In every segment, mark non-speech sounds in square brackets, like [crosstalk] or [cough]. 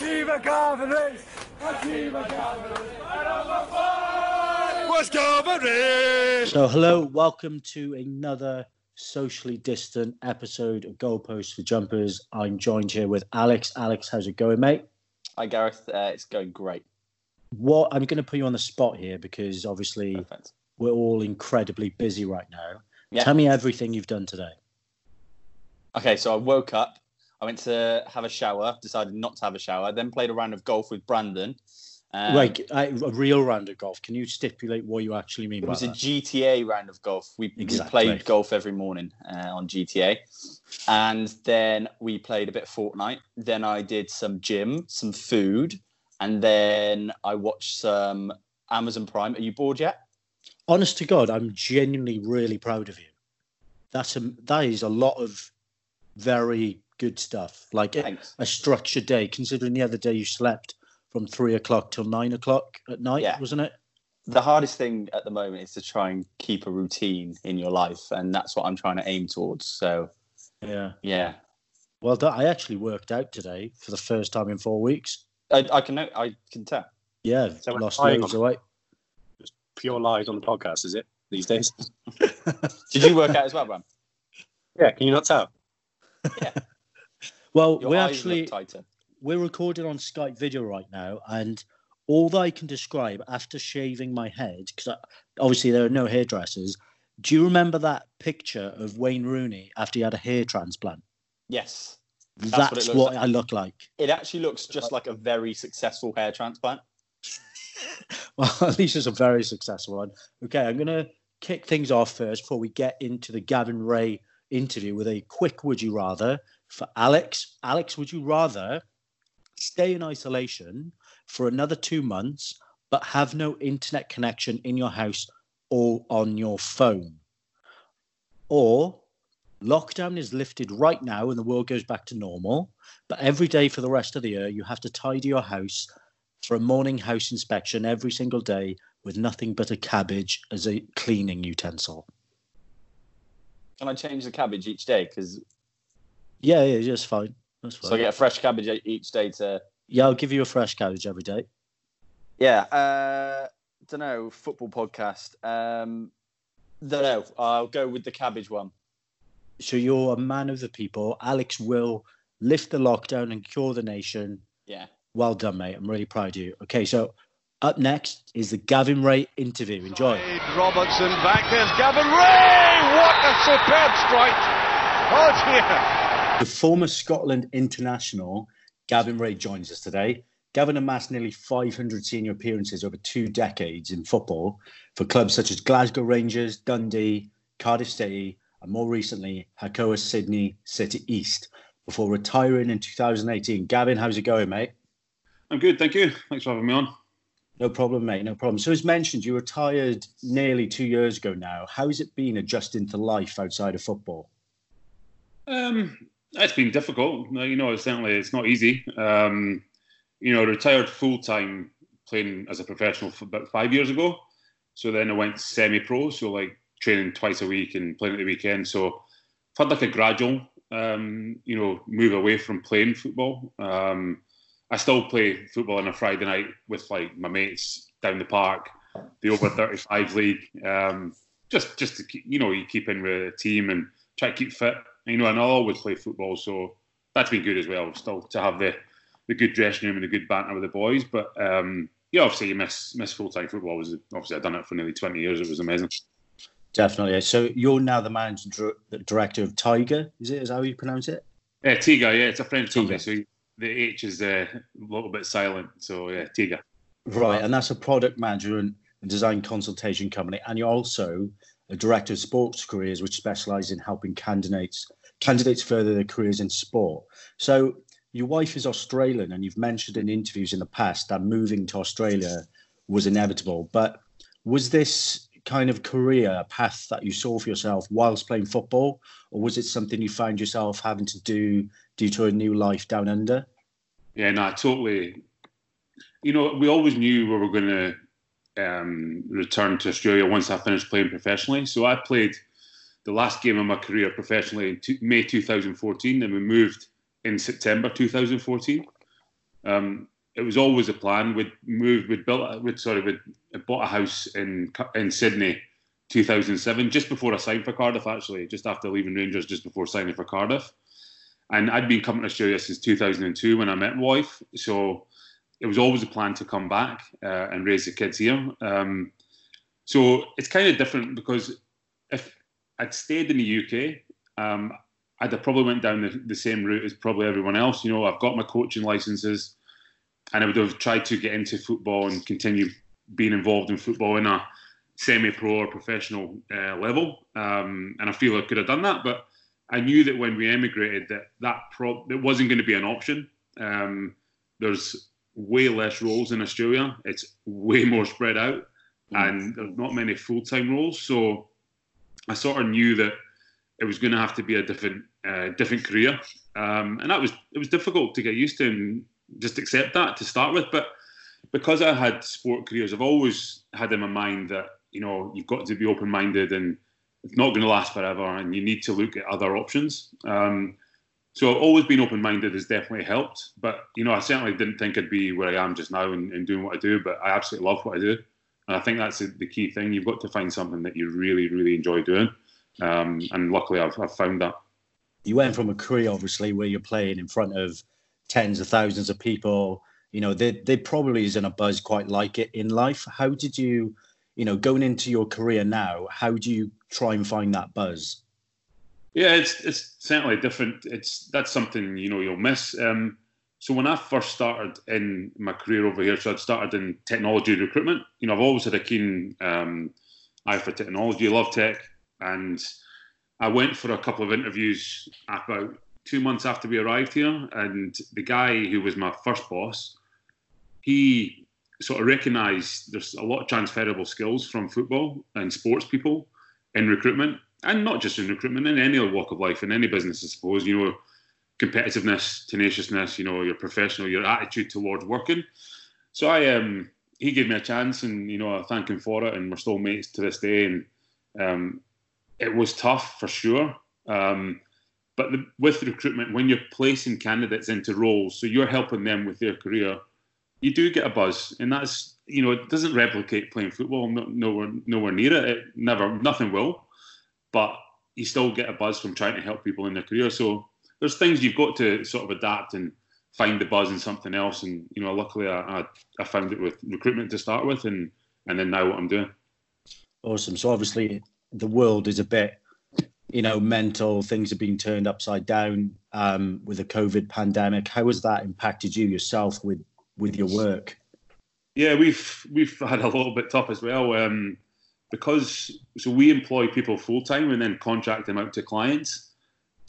Achieve confidence! Achieve confidence! What's confidence? So, hello, welcome to another socially distant episode of Goalposts for Jumpers. I'm joined here with Alex. Alex, how's it going, mate? Hi, Gareth. Uh, it's going great. What I'm going to put you on the spot here because obviously Perfect. we're all incredibly busy right now. Yeah. Tell me everything you've done today. Okay, so I woke up. I went to have a shower. Decided not to have a shower. Then played a round of golf with Brandon. Um, right, I, a real round of golf. Can you stipulate what you actually mean by that? It was a? GTA round of golf. We, we played golf every morning uh, on GTA, and then we played a bit of Fortnite. Then I did some gym, some food, and then I watched some Amazon Prime. Are you bored yet? Honest to God, I'm genuinely really proud of you. That's a, that is a lot of very good stuff. Like a, Thanks. a structured day, considering the other day you slept from three o'clock till nine o'clock at night, Yeah. wasn't it? the hardest thing at the moment is to try and keep a routine in your life, and that's what I'm trying to aim towards. So, Yeah. yeah, Well, I actually worked out today for the first time in four weeks. I, I can I can tell. Yeah, So lost trying loads on- of weight. pure lies on the podcast, is it these days? [laughs] Did you work out as well, Bram? Yeah, can you not tell? Well, Your we're actually we're recording on Skype video right now, and all that I can describe after shaving my head, because obviously there are no hairdressers. Do you remember that picture of Wayne Rooney after he had a hair transplant? Yes, That's, what what, like. I look like. it actually looks just like a very successful hair transplant. [laughs] Well, at least it's a very successful one. Okay, I'm going to kick things off first before we get into the Gavin Rae interview with a quick would you rather for Alex. Alex, would you rather stay in isolation for another two months but have no internet connection in your house or on your phone? Or lockdown is lifted right now and the world goes back to normal, but every day for the rest of the year you have to tidy your house for a morning house inspection every single day with nothing but a cabbage as a cleaning utensil. Can I change the cabbage each day? Because Yeah, yeah, just fine. That's fine. so I get a fresh cabbage each day to. yeah, I'll give you a fresh cabbage every day. Yeah, uh, don't know. Football podcast. Um, don't know. I'll go with the cabbage one. So you're a man of the people. Alex will lift the lockdown and cure the nation. Yeah. Well done, mate. I'm really proud of you. Okay, so up next is the Gavin Rae interview. Enjoy. Robertson back. There's Gavin Rae! What a superb strike! Oh dear! The former Scotland international, Gavin Rae, joins us today. Gavin amassed nearly 500 senior appearances over two decades in football for clubs such as Glasgow Rangers, Dundee, Cardiff City, and more recently, Hakoah Sydney City East, before retiring in 2018. Gavin, how's it going, mate? I'm good, thank you. Thanks for having me on. No problem, mate. No problem. So, as mentioned, you retired nearly two years ago now. How's it been adjusting to life outside of football? Um, it's been difficult. You know, certainly it's not easy. Um, you know, I retired full time playing as a professional about five years ago. So then I went semi-pro, so like training twice a week and playing at the weekend. So I've had like a gradual, um, you know, move away from playing football. Um, I still play football on a Friday night with like my mates down the park, the over 35 league. Um, just just to keep, you know, you keep in with a team and try to keep fit. You know, and I'll always play football, so that's been good as well. Still to have the the good dressing room and the good banter with the boys, but um, yeah, obviously you miss miss full time football. Was obviously I've done it for nearly 20 years. It was amazing. Definitely. So, you're now the managing director of Tiger, is it? Is how you pronounce it? Yeah, Thiga. Yeah, it's a French company, so the H is uh, a little bit silent. So yeah, Tiger. Right, and that's a product manager and design consultation company, and you're also a director of sports careers, which specialise in helping candidates candidates further their careers in sport. So your wife is Australian, and you've mentioned in interviews in the past that moving to Australia was inevitable. But was this kind of career path that you saw for yourself whilst playing football, or was it something you found yourself having to do due to a new life down under? Yeah, no, I totally. You know, we always knew we were going to um, return to Australia once I finished playing professionally. So I played the last game of my career professionally in May 2014, and we moved in September 2014. Um, it was always a plan. We'd moved, we'd built, we'd sorry, we'd bought a house in in Sydney, 2007, just before I signed for Cardiff. Actually, just after leaving Rangers, just before signing for Cardiff, and I'd been coming to Australia since 2002 when I met my wife. So it was always a plan to come back uh, and raise the kids here. Um, so it's kind of different because if I'd stayed in the UK, um, I'd have probably went down the, the, same route as probably everyone else. You know, I've got my coaching licenses, and I would have tried to get into football and continue being involved in football in a semi-pro or professional uh, level. Um, and I feel I could have done that, but I knew that when we emigrated, that that pro- it wasn't going to be an option. Um, there's way less roles in Australia. It's way more spread out, mm. and there's not many full-time roles. So I sort of knew that it was going to have to be a different uh, different career, um, and that was it was difficult to get used to and just accept that to start with. But because I had sport careers, I've always had in my mind that you know you've got to be open minded and it's not going to last forever, and you need to look at other options. Um, so always being open minded has definitely helped. But you know, I certainly didn't think I'd be where I am just now and, and doing what I do. But I absolutely love what I do, and I think that's the key thing. You've got to find something that you really, really enjoy doing. Um, and luckily, I've, I've found that. You went from a career, obviously, where you're playing in front of tens of thousands of people. You know, there, there probably isn't a buzz quite like it in life. How did you, you know, going into your career now, how do you try and find that buzz? Yeah, it's it's certainly different. It's that's something you know you'll miss. Um, so when I first started in my career over here, so I'd started in technology recruitment. You know, I've always had a keen um, eye for technology, love tech, and I went for a couple of interviews about two months after we arrived here, and the guy who was my first boss, he sort of recognised there's a lot of transferable skills from football and sports people in recruitment, and not just in recruitment, in any walk of life, in any business, I suppose. You know, competitiveness, tenaciousness, you know, your professional, your attitude towards working. So I um he gave me a chance, and you know, I thank him for it, and we're still mates to this day. And um, it was tough for sure. Um, but the, with recruitment, when you're placing candidates into roles, so you're helping them with their career, you do get a buzz, and that's you know it doesn't replicate playing football. No, nowhere nowhere near it. It never nothing will, but you still get a buzz from trying to help people in their career. So there's things you've got to sort of adapt and find the buzz in something else. And you know, luckily I, I, I found it with recruitment to start with, and and then now what I'm doing. Awesome. So obviously the world is a bit, you know, mental. Things are being turned upside down um, with the COVID pandemic. How has that impacted you yourself with with your work? Yeah, we've we've had a little bit tough as well. Um, because so we employ people full time and then contract them out to clients.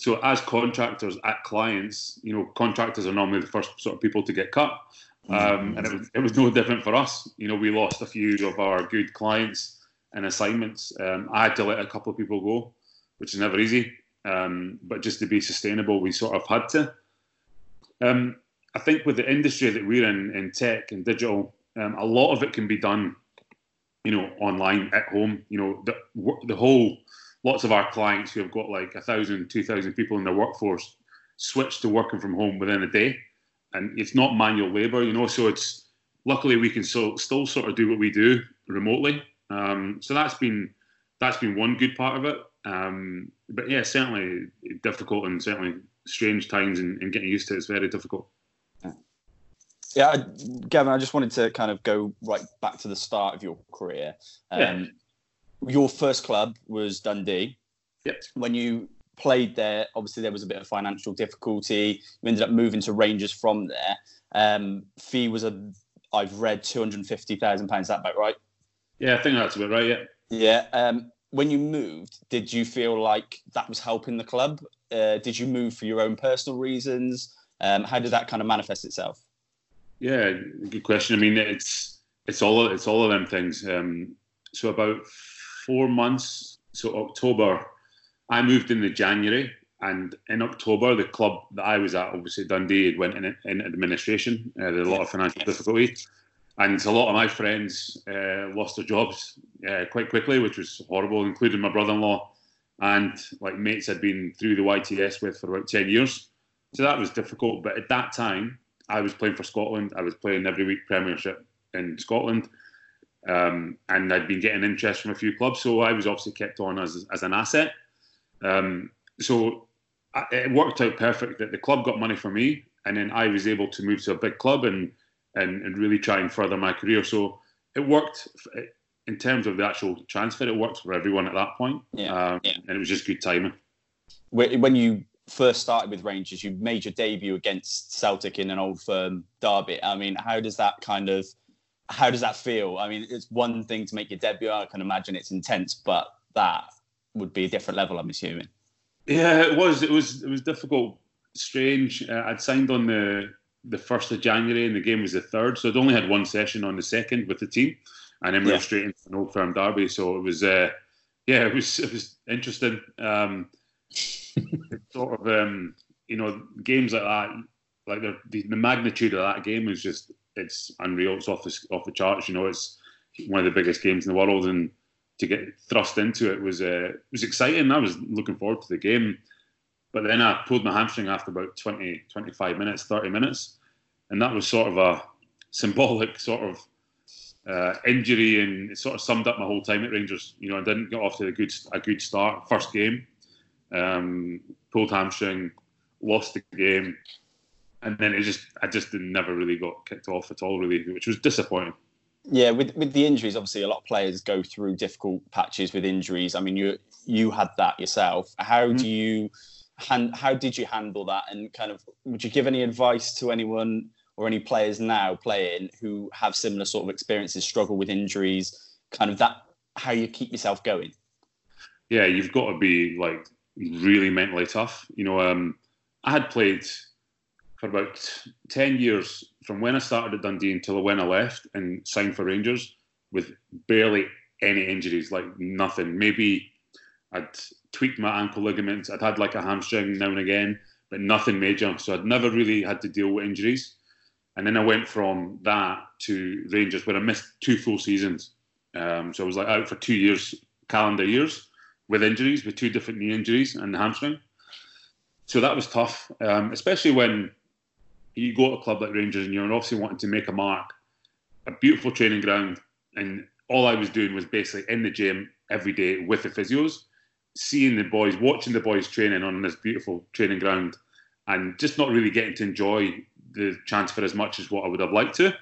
So as contractors at clients, you know, contractors are normally the first sort of people to get cut, um, and it was, it was no different for us. You know, we lost a few of our good clients and assignments. Um, I had to let a couple of people go, which is never easy. Um, but just to be sustainable, we sort of had to. Um, I think with the industry that we're in, in tech and digital, um, a lot of it can be done, you know, online at home. You know, the the whole lots of our clients who have got like a thousand, two thousand people in their workforce switch to working from home within a day, and it's not manual labour. You know, so it's luckily we can so, still sort of do what we do remotely um, so that's been that's been one good part of it. Um, but yeah, certainly difficult and certainly strange times and, and getting used to. It's very difficult. Yeah, Yeah, Gavin, I just wanted to kind of go right back to the start of your career. Um, yeah. Your first club was Dundee. Yep. When you played there, obviously there was a bit of financial difficulty. You ended up moving to Rangers from there. Um, fee was a, I've read two hundred fifty thousand pounds. That about right? Yeah, I think that's about right. Yeah. Yeah. Um, when you moved, did you feel like that was helping the club? Uh, did you move for your own personal reasons? Um, how did that kind of manifest itself? Yeah, good question. I mean, it's it's all it's all of them things. Um, so about four months, so October, I moved in the January, and in October, the club that I was at, obviously Dundee, went in, in administration. Uh, there was a lot of financial difficulty and a lot of my friends uh, lost their jobs uh, quite quickly, which was horrible, including my brother-in-law and like mates I'd been through the YTS with for about ten years. So that was difficult. But at that time, I was playing for Scotland. I was playing every week Premiership in Scotland, um, and I'd been getting interest from a few clubs. So I was obviously kept on as as an asset. Um, so it worked out perfect that the club got money for me, and then I was able to move to a big club and and, and really try and further my career. So it worked in terms of the actual transfer. It worked for everyone at that point, Yeah, um, yeah. and it was just good timing. When you first started with Rangers, you made your debut against Celtic in an old firm derby. I mean, how does that kind of how does that feel? I mean, it's one thing to make your debut. I can imagine it's intense, but that would be a different level. I'm assuming. Yeah, it was. It was. It was difficult, strange. Uh, I'd signed on the the first of January, and the game was the third, so I'd only had one session on the second with the team, and then we Yeah. were straight into an old firm derby. So it was. Uh, yeah, it was. It was interesting. Um, [laughs] it's sort of um, you know games like that, like the, the magnitude of that game is just it's unreal. It's off the off the charts. You know, it's one of the biggest games in the world, and to get thrust into it was uh, was exciting. I was looking forward to the game, but then I pulled my hamstring after about 20, 25 minutes, 30 minutes, and that was sort of a [laughs] symbolic sort of uh, injury, and it sort of summed up my whole time at Rangers. You know, I didn't get off to a good a good start. First game, um, pulled hamstring, lost the game, and then it just I just never really got kicked off at all, really, which was disappointing. Yeah, with with the injuries, obviously a lot of players go through difficult patches with injuries. I mean, you you had that yourself. How Mm-hmm. do you han- how did you handle that? And kind of would you give any advice to anyone or any players now playing who have similar sort of experiences, struggle with injuries, kind of that how you keep yourself going? yeah, you've got to be like really mentally tough. You know, um, I had played for about ten years from when I started at Dundee until when I left and signed for Rangers with barely any injuries, like nothing. Maybe I'd tweaked my ankle ligaments. I'd had like a hamstring now and again, but nothing major. So I'd never really had to deal with injuries. And then I went from that to Rangers, where I missed two full seasons. Um, so I was like out for two years, calendar years with injuries, with two different knee injuries and hamstring. So that was tough, um, especially when you go to a club like Rangers and you're obviously wanting to make a mark, a beautiful training ground, and all I was doing was basically in the gym every day with the physios, seeing the boys, watching the boys training on this beautiful training ground, and just not really getting to enjoy the transfer as much as what I would have liked to.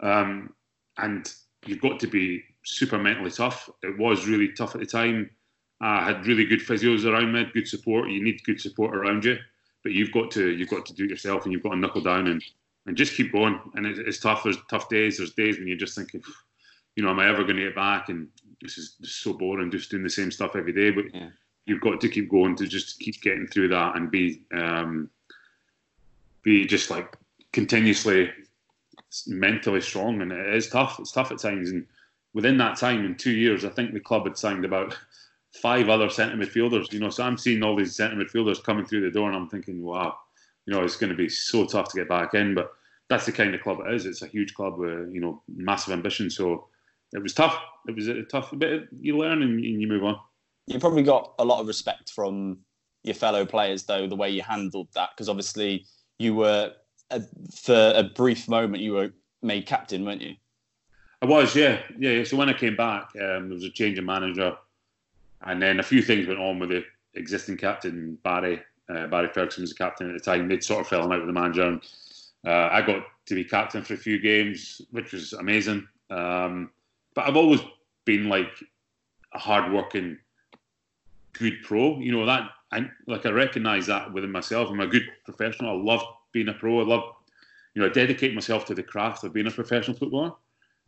Um, and you've got to be super mentally tough. It was really tough at the time. I had really good physios around me, good support. You need good support around you, but you've got to you've got to do it yourself, and you've got to knuckle down and, and just keep going. And it, it's tough. There's tough days. There's days when you're just thinking, you know, am I ever going to get back? And this is just so boring, just doing the same stuff every day. But Yeah. you've got to keep going to just keep getting through that and be um, be just like continuously mentally strong. And it is tough. It's tough at times. And within that time, in two years, I think the club had signed about five other centre midfielders. You know, so I'm seeing all these centre midfielders coming through the door, and I'm thinking, wow, you know, it's going to be so tough to get back in. But that's the kind of club it is. It's a huge club with you know massive ambition. So it was tough. It was a tough bit. You learn and, and you move on. You probably got a lot of respect from your fellow players, though, the way you handled that, because obviously you were, for a brief moment, you were made captain, weren't you? I was, yeah, yeah. yeah. So when I came back, um, there was a change of manager, and then a few things went on with the existing captain Barry. Uh, Barry Ferguson was the captain at the time. They'd sort of fallen out with the manager, and uh, I got to be captain for a few games, which was amazing. Um, but I've always been like a hard-working, good pro. You know that I like I recognise that within myself. I'm a good professional. I love being a pro. I love, you know, I dedicate myself to the craft of being a professional footballer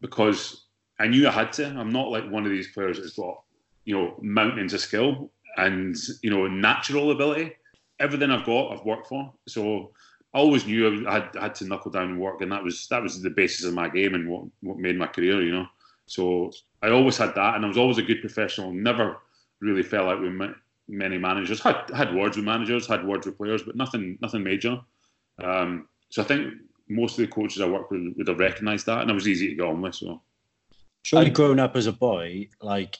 because I knew I had to. I'm not like one of these players that's got, you know, mountains of skill and, you know, natural ability. Everything I've got, I've worked for. So I always knew I had, I had to knuckle down and work, and that was that was the basis of my game and what, what made my career, you know. So I always had that, and I was always a good professional. Never really fell out with ma- many managers. Had had words with managers, had words with players, but nothing nothing major. Um, so I think most of the coaches I worked with would have recognised that, and it was easy to get on with. So Surely, I- growing up as a boy, like,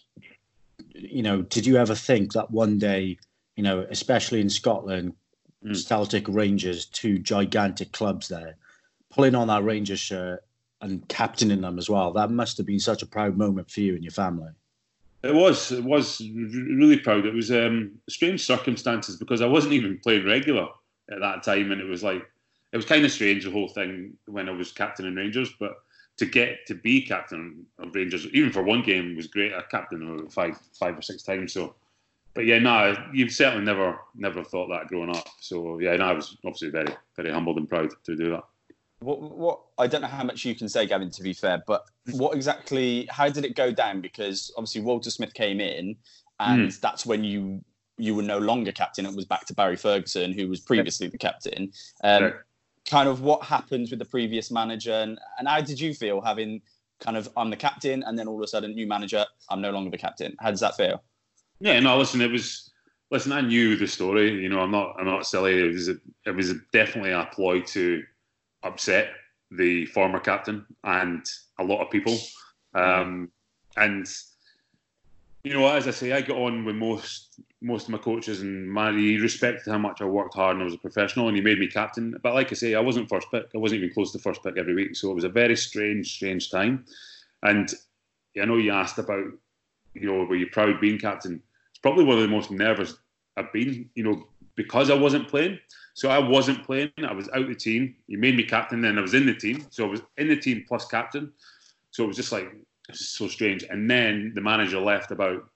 you know, did you ever think that one day, you know, especially in Scotland, Mm. Celtic Rangers, two gigantic clubs there, pulling on that Rangers shirt and captaining them as well. That must have been such a proud moment for you and your family. It was. It was really proud. It was um, strange circumstances because I wasn't even playing regular at that time, and it was like it was kind of strange the whole thing when I was captain in Rangers. But to get to be captain of Rangers, even for one game, was great. I captained five, five or six times. So, but yeah, no, you've certainly never, never thought that growing up. So yeah, no, I was obviously very, very humbled and proud to do that. What, what I don't know how much you can say, Gavin. To be fair, but what exactly? How did it go down? Because obviously Walter Smith came in, and mm. that's when you you were no longer captain. It was back to Barry Ferguson, who was previously the captain. Um, kind of what happens with the previous manager and, and how did you feel having kind of I'm the captain and then all of a sudden new manager I'm no longer the captain. How does that feel? Yeah no listen it was listen I knew the story you know I'm not I'm not silly. It was a, it was definitely a ploy to upset the former captain and a lot of people. Um, and you know, as I say, I got on with most most of my coaches, and Mary respected how much I worked hard and I was a professional, and he made me captain. But like I say, I wasn't first pick. I wasn't even close to first pick every week, so it was a very strange, strange time. And I know you asked about, you know, were you proud being captain? It's probably one of the most nervous I've been, you know, because I wasn't playing. So I wasn't playing. I was out the team. He made me captain, then I was in the team. So I was in the team plus captain. So it was just like it's so strange. And then the manager left about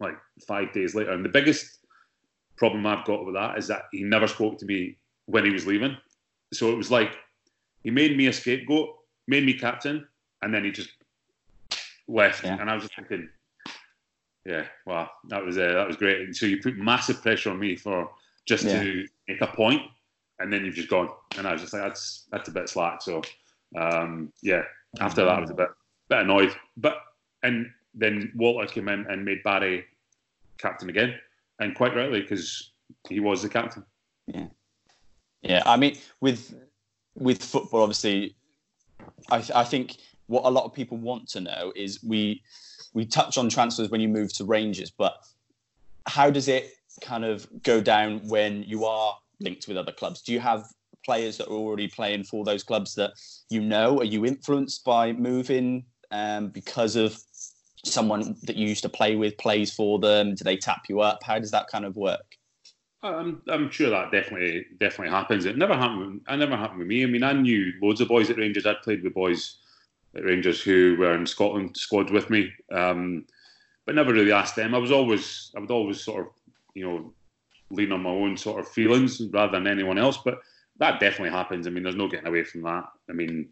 like five days later. And the biggest problem I've got with that is that he never spoke to me when he was leaving. So it was like he made me a scapegoat, made me captain, and then he just left. Yeah. And I was just thinking, yeah, wow, that was uh, that was great. And so you put massive pressure on me for just yeah. to make a point, and then you've just gone. And I was just like, that's that's a bit slack. So um, yeah, after that, I was a bit bit annoyed. But and then Walter came in and made Barry captain again, and quite rightly because he was the captain. Yeah, yeah. I mean, with with football, obviously, I, I think what a lot of people want to know is we we touch on transfers when you move to Rangers, but how does it kind of go down when you are linked with other clubs? Do you have players that are already playing for those clubs that you know? Are you influenced by moving um, because of someone that you used to play with plays for them? Do they tap you up? How does that kind of work? I'm, I'm sure that definitely definitely happens. It never happened. It never happened with me. I mean, I knew loads of boys at Rangers. I'd played with boys at Rangers who were in Scotland squad with me, um, but never really asked them. I was always I would always sort of you know lean on my own sort of feelings rather than anyone else. But that definitely happens. I mean, there's no getting away from that. I mean,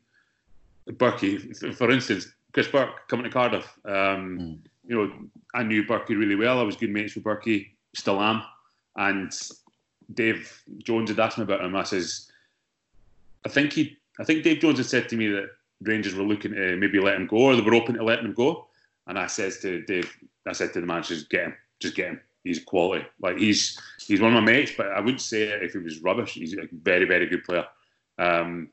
Berkey, for instance, Chris Burke coming to Cardiff. Um, mm. You know, I knew Berkey really well. I was good mates with Berkey, still am. And Dave Jones had asked me about him. I says, I think he, I think Dave Jones had said to me that Rangers were looking to maybe let him go, or they were open to letting him go. And I says to Dave, I said to the manager, just get him, just get him. He's quality. Like he's he's one of my mates, but I wouldn't say it if he was rubbish. He's a very very good player. Um,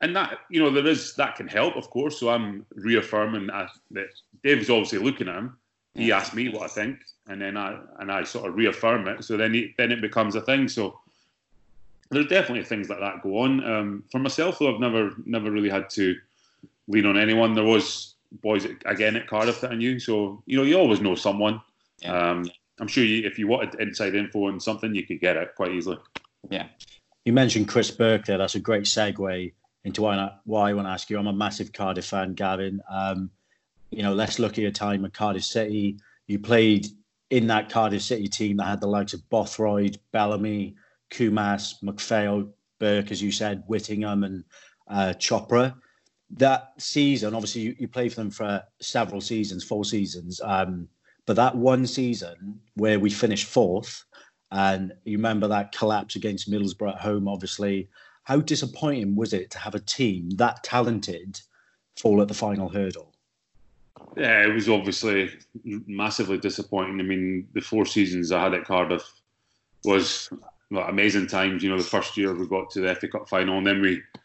and that you know there is that can help, of course. So I'm reaffirming that, that Dave's obviously looking at him. He asked me what I think, and then I and I sort of reaffirm it. So then he, then it becomes a thing. So there's definitely things like that go on. Um, for myself, though, I've never never really had to lean on anyone. There was boys again at Cardiff that I knew, so you know you always know someone. Yeah. Um, I'm sure you, if you wanted inside info on something, you could get it quite easily. Yeah. You mentioned Chris Burke there. That's a great segue into why I, why I want to ask you. I'm a massive Cardiff fan, Gavin. Um, you know, let's look at your time at Cardiff City. You played in that Cardiff City team that had the likes of Bothroyd, Bellamy, Koumas, McPhail, Burke, as you said, Whittingham, and uh, Chopra. That season, obviously, you, you played for them for several seasons, four seasons. Um, but that one season where we finished fourth, and you remember that collapse against Middlesbrough at home, obviously, how disappointing was it to have a team that talented fall at the final hurdle? Yeah, it was obviously massively disappointing. I mean, the four seasons I had at Cardiff was well, amazing times. You know, the first year we got to the FA Cup final, and then we, I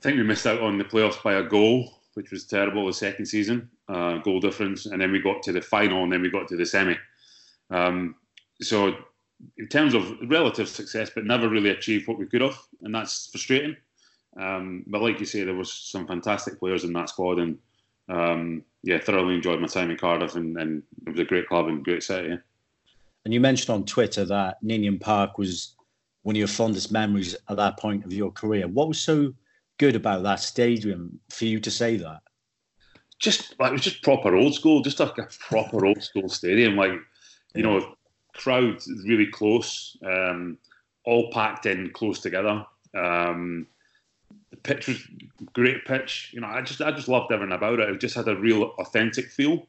think we missed out on the playoffs by a goal, which was terrible. The second season, uh, goal difference, and then we got to the final, and then we got to the semi. Um, so in terms of relative success, but never really achieved what we could have, and that's frustrating. Um, but like you say, there was some fantastic players in that squad, and um, yeah, thoroughly enjoyed my time in Cardiff, and, and, it was a great club and great city. Yeah. And you mentioned on Twitter that Ninian Park was one of your fondest memories at that point of your career. What was so good about that stadium for you to say that? Just like it was just proper old school, just like a proper old school stadium. Like you know, crowd really close, um, all packed in close together. Um, the pitch was great pitch. You know, I just I just loved everything about it. It just had a real authentic feel.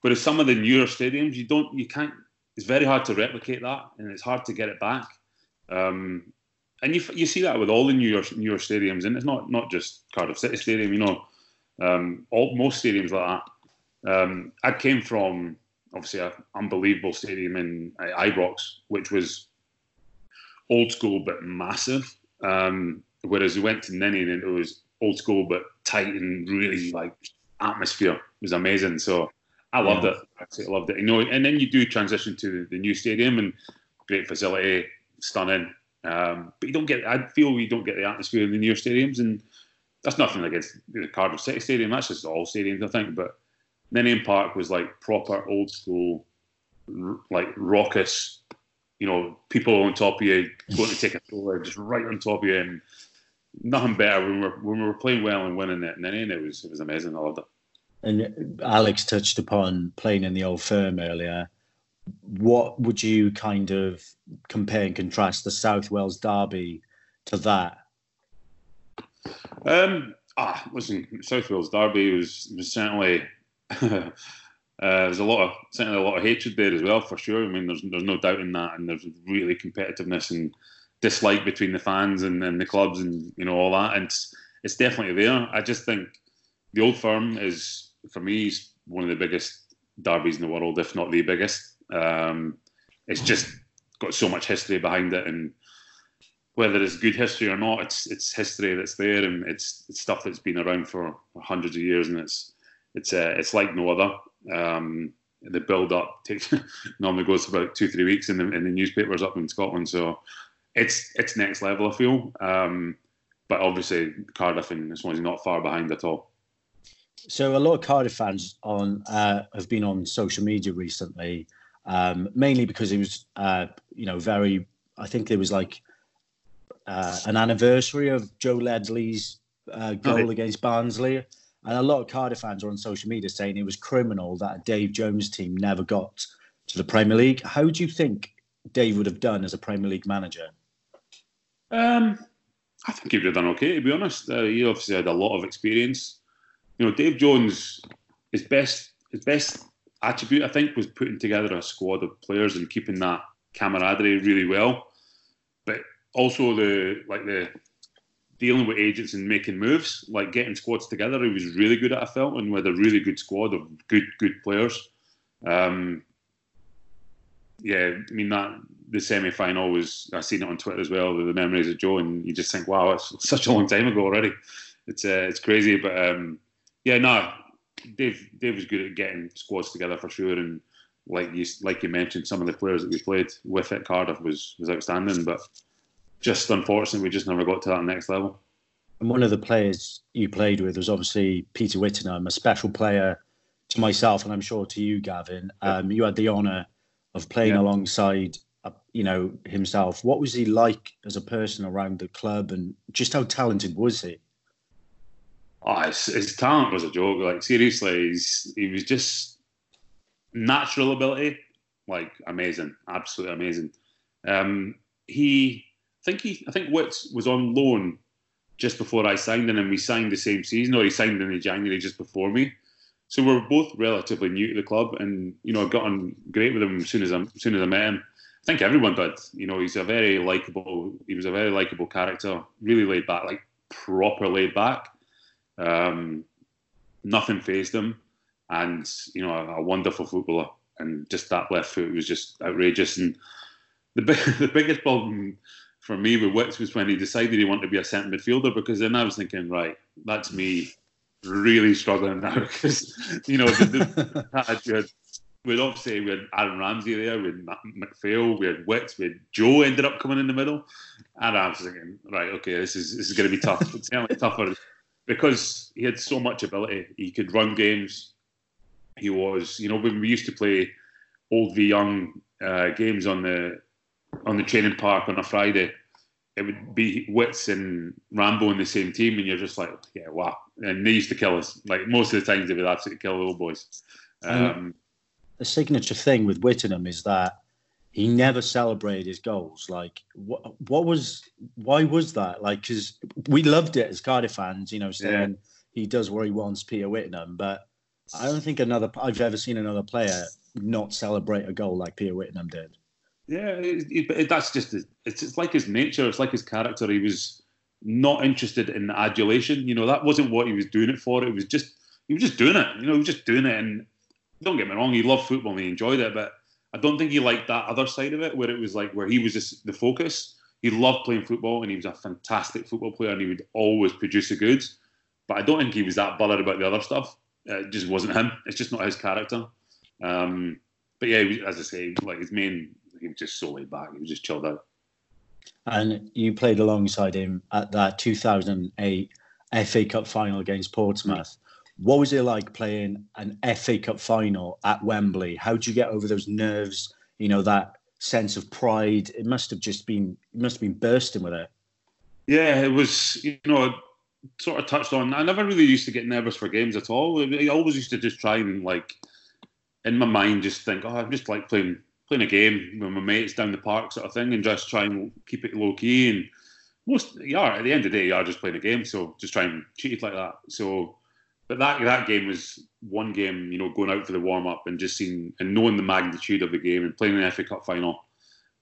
Whereas some of the newer stadiums, you don't, you can't. It's very hard to replicate that, and it's hard to get it back. Um, and you you see that with all the newer newer stadiums, and it's not not just Cardiff City Stadium. You know, um, all most stadiums like that. Um, I came from obviously an unbelievable stadium in uh, Ibrox, which was old school but massive. Um, whereas we went to Ninian and it was old school but tight and really like atmosphere it was amazing. So I loved yeah. it. I loved it. You know, and then you do transition to the new stadium and great facility, stunning. Um, but you don't get. I feel we don't get the atmosphere in the newer stadiums, and that's nothing against the Cardiff City Stadium. That's just all stadiums, I think. But Ninian Park was like proper old school, like raucous. You know, people on top of you going to take a photo, just right on top of you, and nothing better when we were when we were playing well and winning it. Ninian, it was it was amazing. I loved it. And Alex touched upon playing in the old firm earlier. What would you kind of compare and contrast the South Wales derby to that? Um, ah, listen, South Wales derby was, was certainly [laughs] uh, there's a lot of certainly a lot of hatred there as well for sure. I mean, there's there's no doubt in that, and there's really competitiveness and dislike between the fans and, and the clubs and you know all that, and it's, it's definitely there. I just think the Old Firm is for me is one of the biggest derbies in the world, if not the biggest. Um, it's just got so much history behind it, and whether it's good history or not, it's it's history that's there, and it's, it's stuff that's been around for hundreds of years, and it's it's uh, it's like no other. Um, the build up [laughs] takes normally goes about two three weeks in the in the newspapers up in Scotland, so it's it's next level. I feel, um, but obviously Cardiff and this Swansea not far behind at all. So a lot of Cardiff fans on uh, have been on social media recently, um, mainly because it was uh, you know very. I think there was like uh, an anniversary of Joe Ledley's uh, goal against Barnsley and a lot of Cardiff fans are on social media saying it was criminal that Dave Jones team never got to the Premier League. How do you think Dave would have done as a Premier League manager? Um, I think he would have done okay, to be honest. Uh, he obviously had a lot of experience. You know, Dave Jones, his best his best attribute, I think, was putting together a squad of players and keeping that camaraderie really well. But also the like the dealing with agents and making moves, like getting squads together. He was really good at. I felt, and with a really good squad of good good players. Um, yeah, I mean that the semi final was. I seen it on Twitter as well. The memories of Joe, and you just think, wow, it's [laughs] such a long time ago already. It's uh, it's crazy, but um, yeah, no, Dave Dave was good at getting squads together for sure, and like you like you mentioned, some of the players that we played with at Cardiff was was outstanding, but just unfortunately, we just never got to that next level. And one of the players you played with was obviously Peter Whittingham, a special player to myself, and I'm sure to you, Gavin. Um, you had the honour of playing yeah. alongside, uh, you know, himself. What was he like as a person around the club, and just how talented was he? Oh, his, his talent was a joke. Like seriously, he was just natural ability, like amazing, absolutely amazing. Um, he think he, I think Wits was on loan just before I signed, and we signed the same season, or he signed in January just before me. So we are both relatively new to the club, and you know, I got on great with him as soon as I, as soon as I met him. I think everyone did. You know, he's a very likable. He was a very likable character, really laid back, like proper laid back. Um, nothing phased him, and you know, a, a wonderful footballer. And just that left foot was just outrageous. And the big, [laughs] the biggest problem for me with Wicks was when he decided he wanted to be a centre midfielder because then I was thinking, right, that's me really struggling now [laughs] because you know the, the, [laughs] we had obviously we had Aaron Ramsey there, we had McPhail, we had Wicks, we had Joe ended up coming in the middle, and I was thinking, right, okay, this is this is going to be tough. [laughs] It's certainly tougher because he had so much ability. He could run games. He was, you know, when we used to play old v young uh, games on the on the training park on a Friday, it would be Wits and Rambo in the same team, and you're just like, yeah, wow. And they used to kill us. Like most of the times, they would absolutely kill the old boys. Um, the signature thing with Whittingham is that he never celebrated his goals. Like, what, what was, why was that? Like, because we loved it as Cardiff fans, you know, saying yeah. he does what he wants, Peter Whittingham. But I don't think another, I've ever seen another player not celebrate a goal like Peter Whittingham did. Yeah, it, it, that's just, it's, it's like his nature, it's like his character. He was not interested in adulation. You know, that wasn't what he was doing it for. It was just, he was just doing it. You know, he was just doing it. And don't get me wrong, he loved football and he enjoyed it, but I don't think he liked that other side of it where it was like where he was just the focus. He loved playing football and he was a fantastic football player and he would always produce the goods. But I don't think he was that bothered about the other stuff. It just wasn't him. It's just not his character. Um, but yeah, as I say, like his main, he was just so laid back. He was just chilled out. And you played alongside him at that 2008 FA Cup final against Portsmouth. What was it like playing an FA Cup final at Wembley? How did you get over those nerves? You know that sense of pride. It must have just been. It must have been bursting with it. Yeah, it was. You know, sort of touched on. I never really used to get nervous for games at all. I always used to just try and like, in my mind, just think, oh, I'm just like playing playing a game with my mates down the park, sort of thing, and just try and keep it low key. And most, yeah, at the end of the day, you are just playing a game, so just try and cheat it like that. So but that that game was one game, you know, going out for the warm up and just seeing and knowing the magnitude of the game and playing the FA Cup final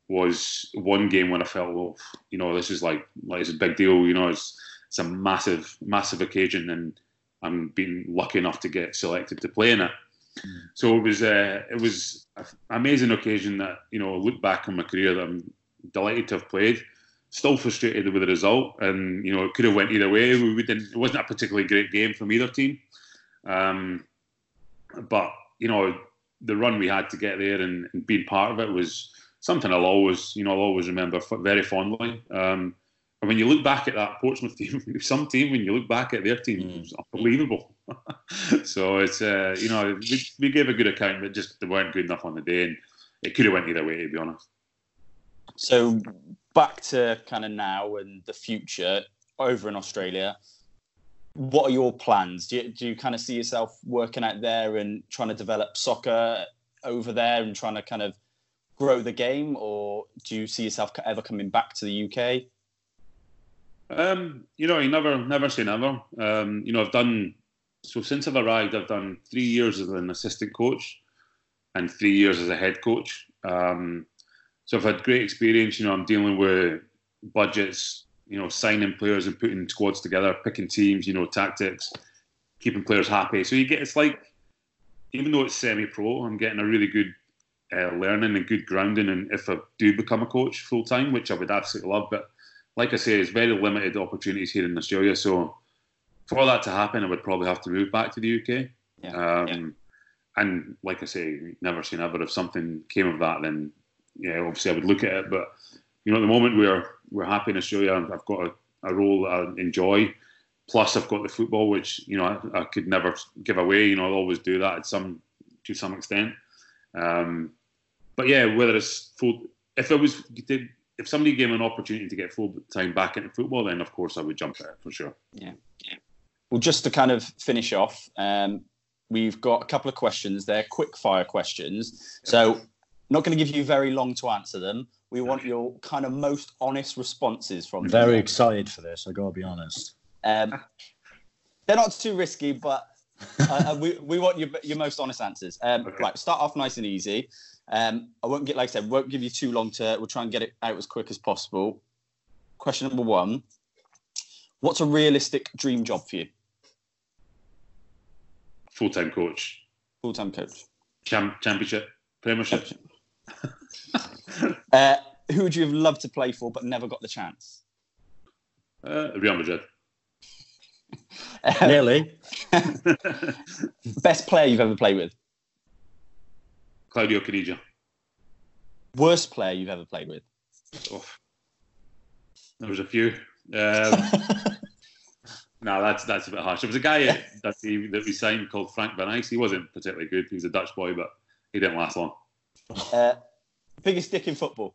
was one game when I felt, well, you know, this is like like it's a big deal. You know, it's it's a massive massive occasion, and I'm being lucky enough to get selected to play in it. Mm. So it was uh, it was an amazing occasion that you know look back on my career that I'm delighted to have played still frustrated with the result, and you know it could have went either way. We didn't. It wasn't a particularly great game from either team, um, but you know the run we had to get there and, and, being part of it was something I'll always, you know, I'll always remember very fondly. Um, and when you look back at that Portsmouth [laughs] team, some team, when you look back at their team, mm. it was unbelievable. [laughs] so it's, uh, you know, we, we, gave a good account, but just they weren't good enough on the day, and it could have went either way, to be honest. So back to kind of now and the future over in Australia. What are your plans? Do you, do you kind of see yourself working out there and trying to develop soccer over there and trying to kind of grow the game, or do you see yourself ever coming back to the UK? Um, you know, I never, never say never. Um, you know, I've done so since I've arrived. I've done three years as an assistant coach and three years as a head coach. Um, so I've had great experience. You know, I'm dealing with budgets, you know, signing players and putting squads together, picking teams, you know, tactics, keeping players happy. So you get it's like, even though it's semi-pro, I'm getting a really good uh, learning and good grounding. And if I do become a coach full time, which I would absolutely love, but like I say, it's very limited opportunities here in Australia. So for that to happen, I would probably have to move back to the UK. Yeah, um, yeah. And like I say, never say never. If something came of that, then yeah, obviously I would look at it. But you know, at the moment we're we're happy in Australia. I've got a, a role that I enjoy. Plus, I've got the football, which you know I, I, could never give away. You know, I'll always do that at some to some extent. Um, but yeah, whether it's full, if it was if somebody gave me an opportunity to get full time back into football, then of course I would jump at it for sure. Yeah, yeah. Well, just to kind of finish off, um, we've got a couple of questions. They're quick fire questions. So not going to give you very long to answer them. We want your kind of most honest responses from. Very excited for this. I got to be honest. Um, they're not too risky, but uh, uh, we, we want your, your most honest answers. Um, okay. Right, start off nice and easy. Um, I won't get, like I said, won't give you too long to. We'll try and get it out as quick as possible. Question number one: What's a realistic dream job for you? Full time coach. Full time coach. Champ, championship, Premiership. [laughs] uh, who would you have loved to play for but never got the chance? Uh, Real Madrid. [laughs] Nearly. [laughs] Best player you've ever played with? Claudio Caniggia. Worst player you've ever played with? Oh, there was a few. Um, [laughs] no, that's that's a bit harsh. There was a guy that he, that we signed called Frank Van Eyck. He wasn't particularly good. He was a Dutch boy, but he didn't last long. [laughs] Uh, biggest dick in football?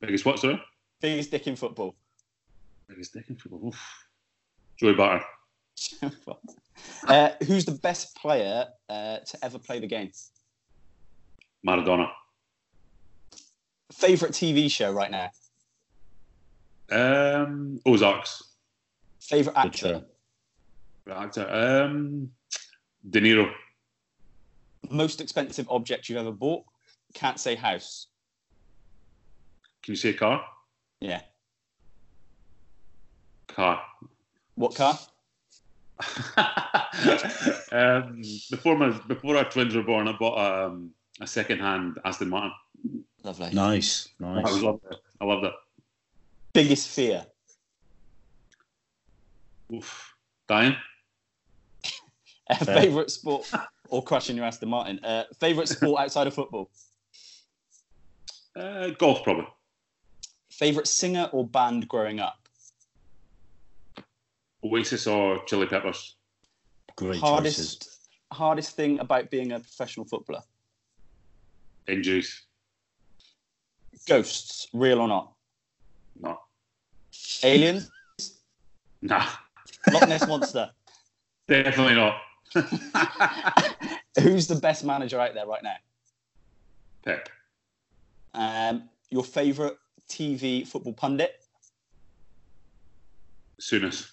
Biggest what, sorry? Biggest dick in football? Biggest dick in football. Oof. Joey Barton. [laughs] uh, who's the best player uh, to ever play the game? Maradona. Favorite TV show right now? Um, Ozarks. Favorite actor? show. Actor. Um, De Niro. Most expensive object you've ever bought? Can't say house. Can you say car? Yeah. Car. What car? [laughs] um, before my before our twins were born, I bought um, a second-hand Aston Martin. Lovely. Nice, nice. I nice. loved it. I loved it. Biggest fear? Oof. Dying. [laughs] Favorite sport or crushing your Aston Martin? Uh, favorite sport outside of football? Uh, golf, probably. Favorite singer or band growing up? Oasis or Chili Peppers. Great choices. hardest hardest thing about being a professional footballer? Injuries. Ghosts, real or not? No. Aliens, [laughs] Nah. Loch Ness monster. [laughs] Definitely not. [laughs] Who's the best manager out there right now? Pep. Um, your favorite TV football pundit, Souness.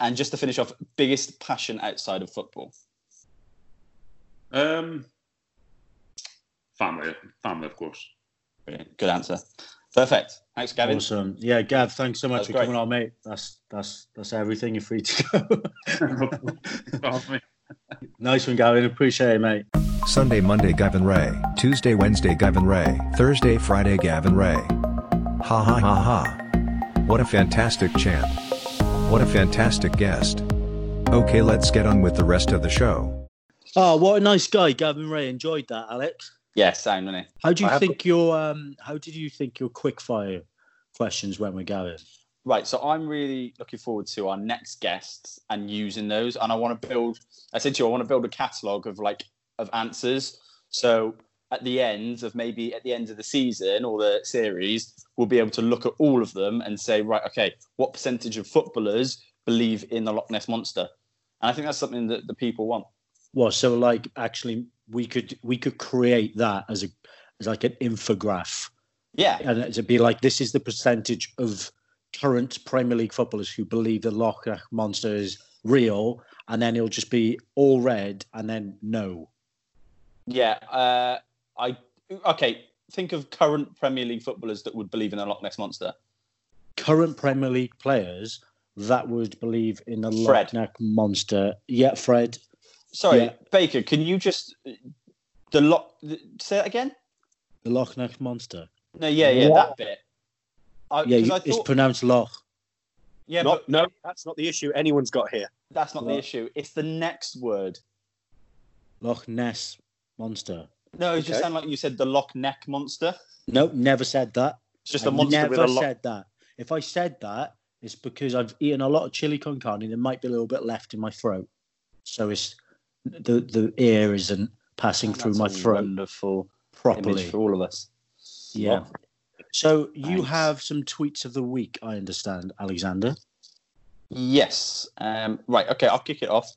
and just to finish off, biggest passion outside of football. Um, family. Family, of course. Brilliant. Good answer. Perfect. Thanks, Gavin. Awesome. Yeah, Gav, thanks so much for great. coming on, mate. That's that's that's everything. You're free to go. [laughs] nice one, Gavin. Appreciate it, mate. Sunday, Monday, Gavin Rae. Tuesday, Wednesday, Gavin Rae. Thursday, Friday, Gavin Rae. Ha ha ha ha. What a fantastic champ. What a fantastic guest. Okay, let's get on with the rest of the show. Oh, what a nice guy, Gavin Rae. Enjoyed that, Alex. Yeah, sound, wasn't it? How do you I have- think your um? How did you think your quick fire questions went with Gavin? Right, so I'm really looking forward to our next guests and using those. And I want to build, I said to you, I want to build a catalogue of like of answers. So at the end of maybe at the end of the season or the series, we'll be able to look at all of them and say, right, okay, what percentage of footballers believe in the Loch Ness monster? And I think that's something that the people want. Well, so like actually, we could we could create that as a as like an infograph, Yeah, and it'd be like this is the percentage of current Premier League footballers who believe the Loch Ness monster is real, and then it'll just be all red and then no. yeah. Uh, I okay. Think of current Premier League footballers that would believe in the Loch Ness monster. Current Premier League players that would believe in the Fred. Loch Ness monster. Yeah, Fred. Sorry, Yeah. Baker. Can you just the lock? Say that again. The Loch Ness monster. No, yeah, yeah, What? that bit. I, Yeah, 'cause you, I it's pronounced Loch. yeah, Not, but no, that's not the issue anyone's got here. that's not the issue. It's the next word. Loch Ness monster. No, it just Okay. sounded like you said the Loch Neck monster. No, never said that. It's just I a monster never with a lock. said that. If I said that, it's because I've eaten a lot of chili con carne and there might be a little bit left in my throat. So it's the the air isn't passing through my throat Wonderful properly. image for all of us. Yeah. So you Thanks. have some tweets of the week, I understand, Alexander. Yes. Um, right. Okay. I'll kick it off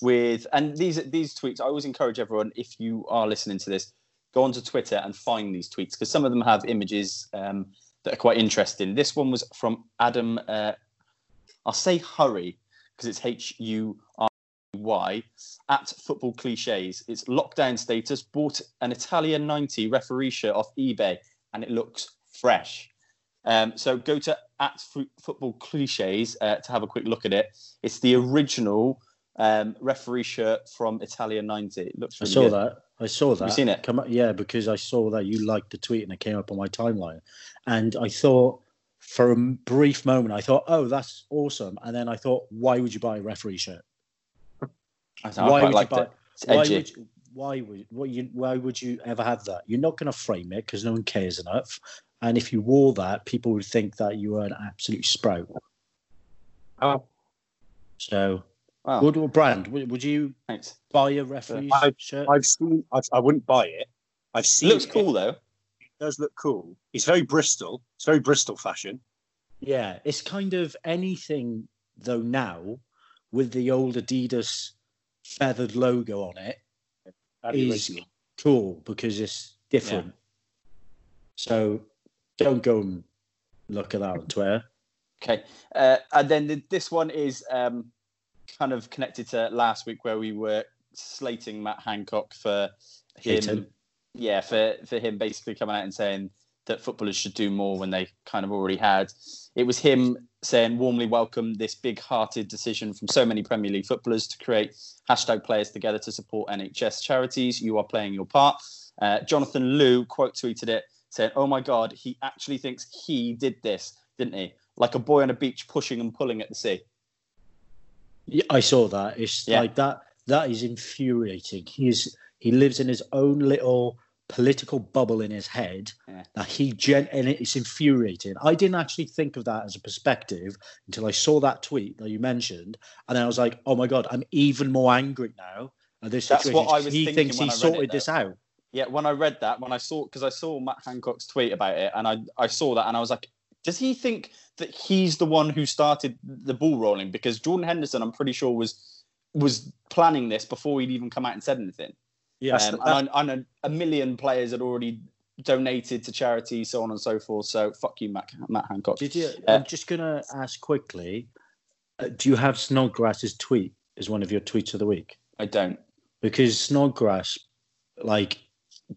with and these these tweets. I always encourage everyone if you are listening to this, go onto Twitter and find these tweets because some of them have images um, that are quite interesting. This one was from Adam. Uh, I'll say Hurry because it's H U R Y at Football Cliches. It's lockdown status. Bought an Italian ninety referee shirt off eBay and it looks fresh. Um, so go to at Fo- football cliches uh, to have a quick look at it. It's the original um, referee shirt from Italian 90. It looks I saw good. that. I saw that. You seen it? Come up, yeah, because I saw that you liked the tweet and it came up on my timeline. And I thought, for a brief moment, I thought, oh, that's awesome. And then I thought, why would you buy a referee shirt? I, thought why quite would liked you buy? it. It's Why would, you, why would what you why would you ever have that? You're not going to frame it because no one cares enough. And if you wore that, people would think that you were an absolute sprout. Oh. So, Wow. would what brand would, would you Thanks. buy a referee's I've- shirt? I've seen. I've, I wouldn't buy it. I've seen. It seen. looks it. cool though. It does look cool. It's very Bristol. It's very Bristol fashion. Yeah, it's kind of anything though now with the old Adidas feathered logo on it That'd is original. cool because it's different. So don't go and look at that on Twitter. Okay. Uh, and then the, this one is um, kind of connected to last week where we were slating Matt Hancock for him. Yeah, for, for him basically coming out and saying that footballers should do more when they kind of already had. It was him saying, warmly welcome this big hearted decision from so many Premier League footballers to create hashtag players together to support NHS charities. You are playing your part. Uh, Jonathan Liew quote tweeted it saying, Oh my God, he actually thinks he did this, didn't he? Like a boy on a beach pushing and pulling at the sea. Yeah, I saw that. It's Yeah. like that. That is infuriating. He is. He lives in his own little political bubble in his head. Yeah. That he gen and it's infuriating. I didn't actually think of that as a perspective until I saw that tweet that you mentioned, and then I was like, "Oh my god, I'm even more angry now." At this That's situation. what I was he thinking thinks he it, sorted though. this out. Yeah, when I read that, when I saw, because I saw Matt Hancock's tweet about it, and I, I saw that, and I was like, does he think that he's the one who started the ball rolling? Because Jordan Henderson, I'm pretty sure, was was planning this before he'd even come out and said anything. Yeah, Um, and I, I know a million players had already donated to charity, so on and so forth. So fuck you, Matt, Matt Hancock. Did you? Uh, I'm just gonna ask quickly. Uh, do you have Snodgrass's tweet as one of your tweets of the week? I don't. Because Snodgrass, like,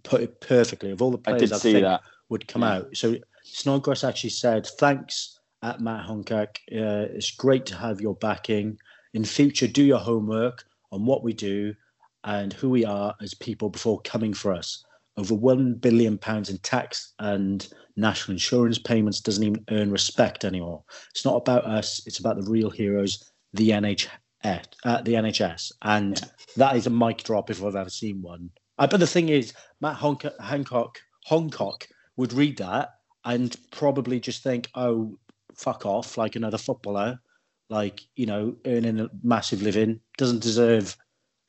put it perfectly. Of all the I players did I, see think that. would come Yeah. out, so Snodgrass actually said, "Thanks at Matt Hancock. Uh, it's great to have your backing. In future, do your homework on what we do and who we are as people before coming for us. Over one billion pounds in tax and national insurance payments doesn't even earn respect anymore. It's not about us. It's about the real heroes, the NHS, uh, the NHS, and Yeah. that is a mic drop if I've ever seen one. Uh, but the thing is, Matt Hancock, Hancock, Hancock would read that and probably just think, "Oh, fuck off!" Like another footballer, like you know, earning a massive living, doesn't deserve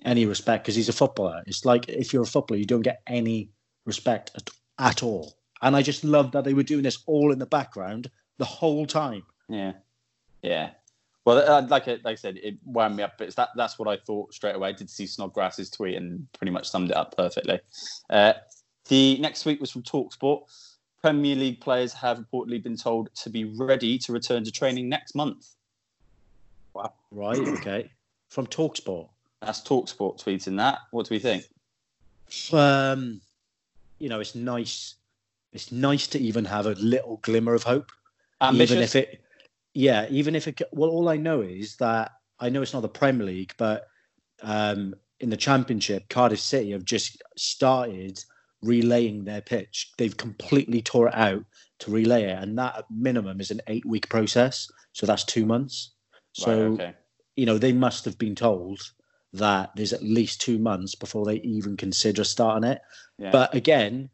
any respect because he's a footballer. It's like if you're a footballer, you don't get any respect at, at all. And I just love that they were doing this all in the background the whole time. Yeah, yeah. Well, uh, like I, like I said, it wound me up. But it's that that's what I thought straight away. I did see Snodgrass's tweet and pretty much summed it up perfectly. Uh, the next week was from Talksport. Premier League players have reportedly been told to be ready to return to training next month. Wow. Right? Okay. From Talksport. That's Talksport tweeting that. What do we think? Um, you know, it's nice. It's nice to even have a little glimmer of hope. Ambitious. even if it yeah even if it well all i know is that i know it's not the premier league but um in the championship cardiff city have just started relaying their pitch they've completely tore it out to relay it and that at minimum is an eight week process so that's two months so right, okay. you know they must have been told that there's at least two months before they even consider starting it Yeah. but again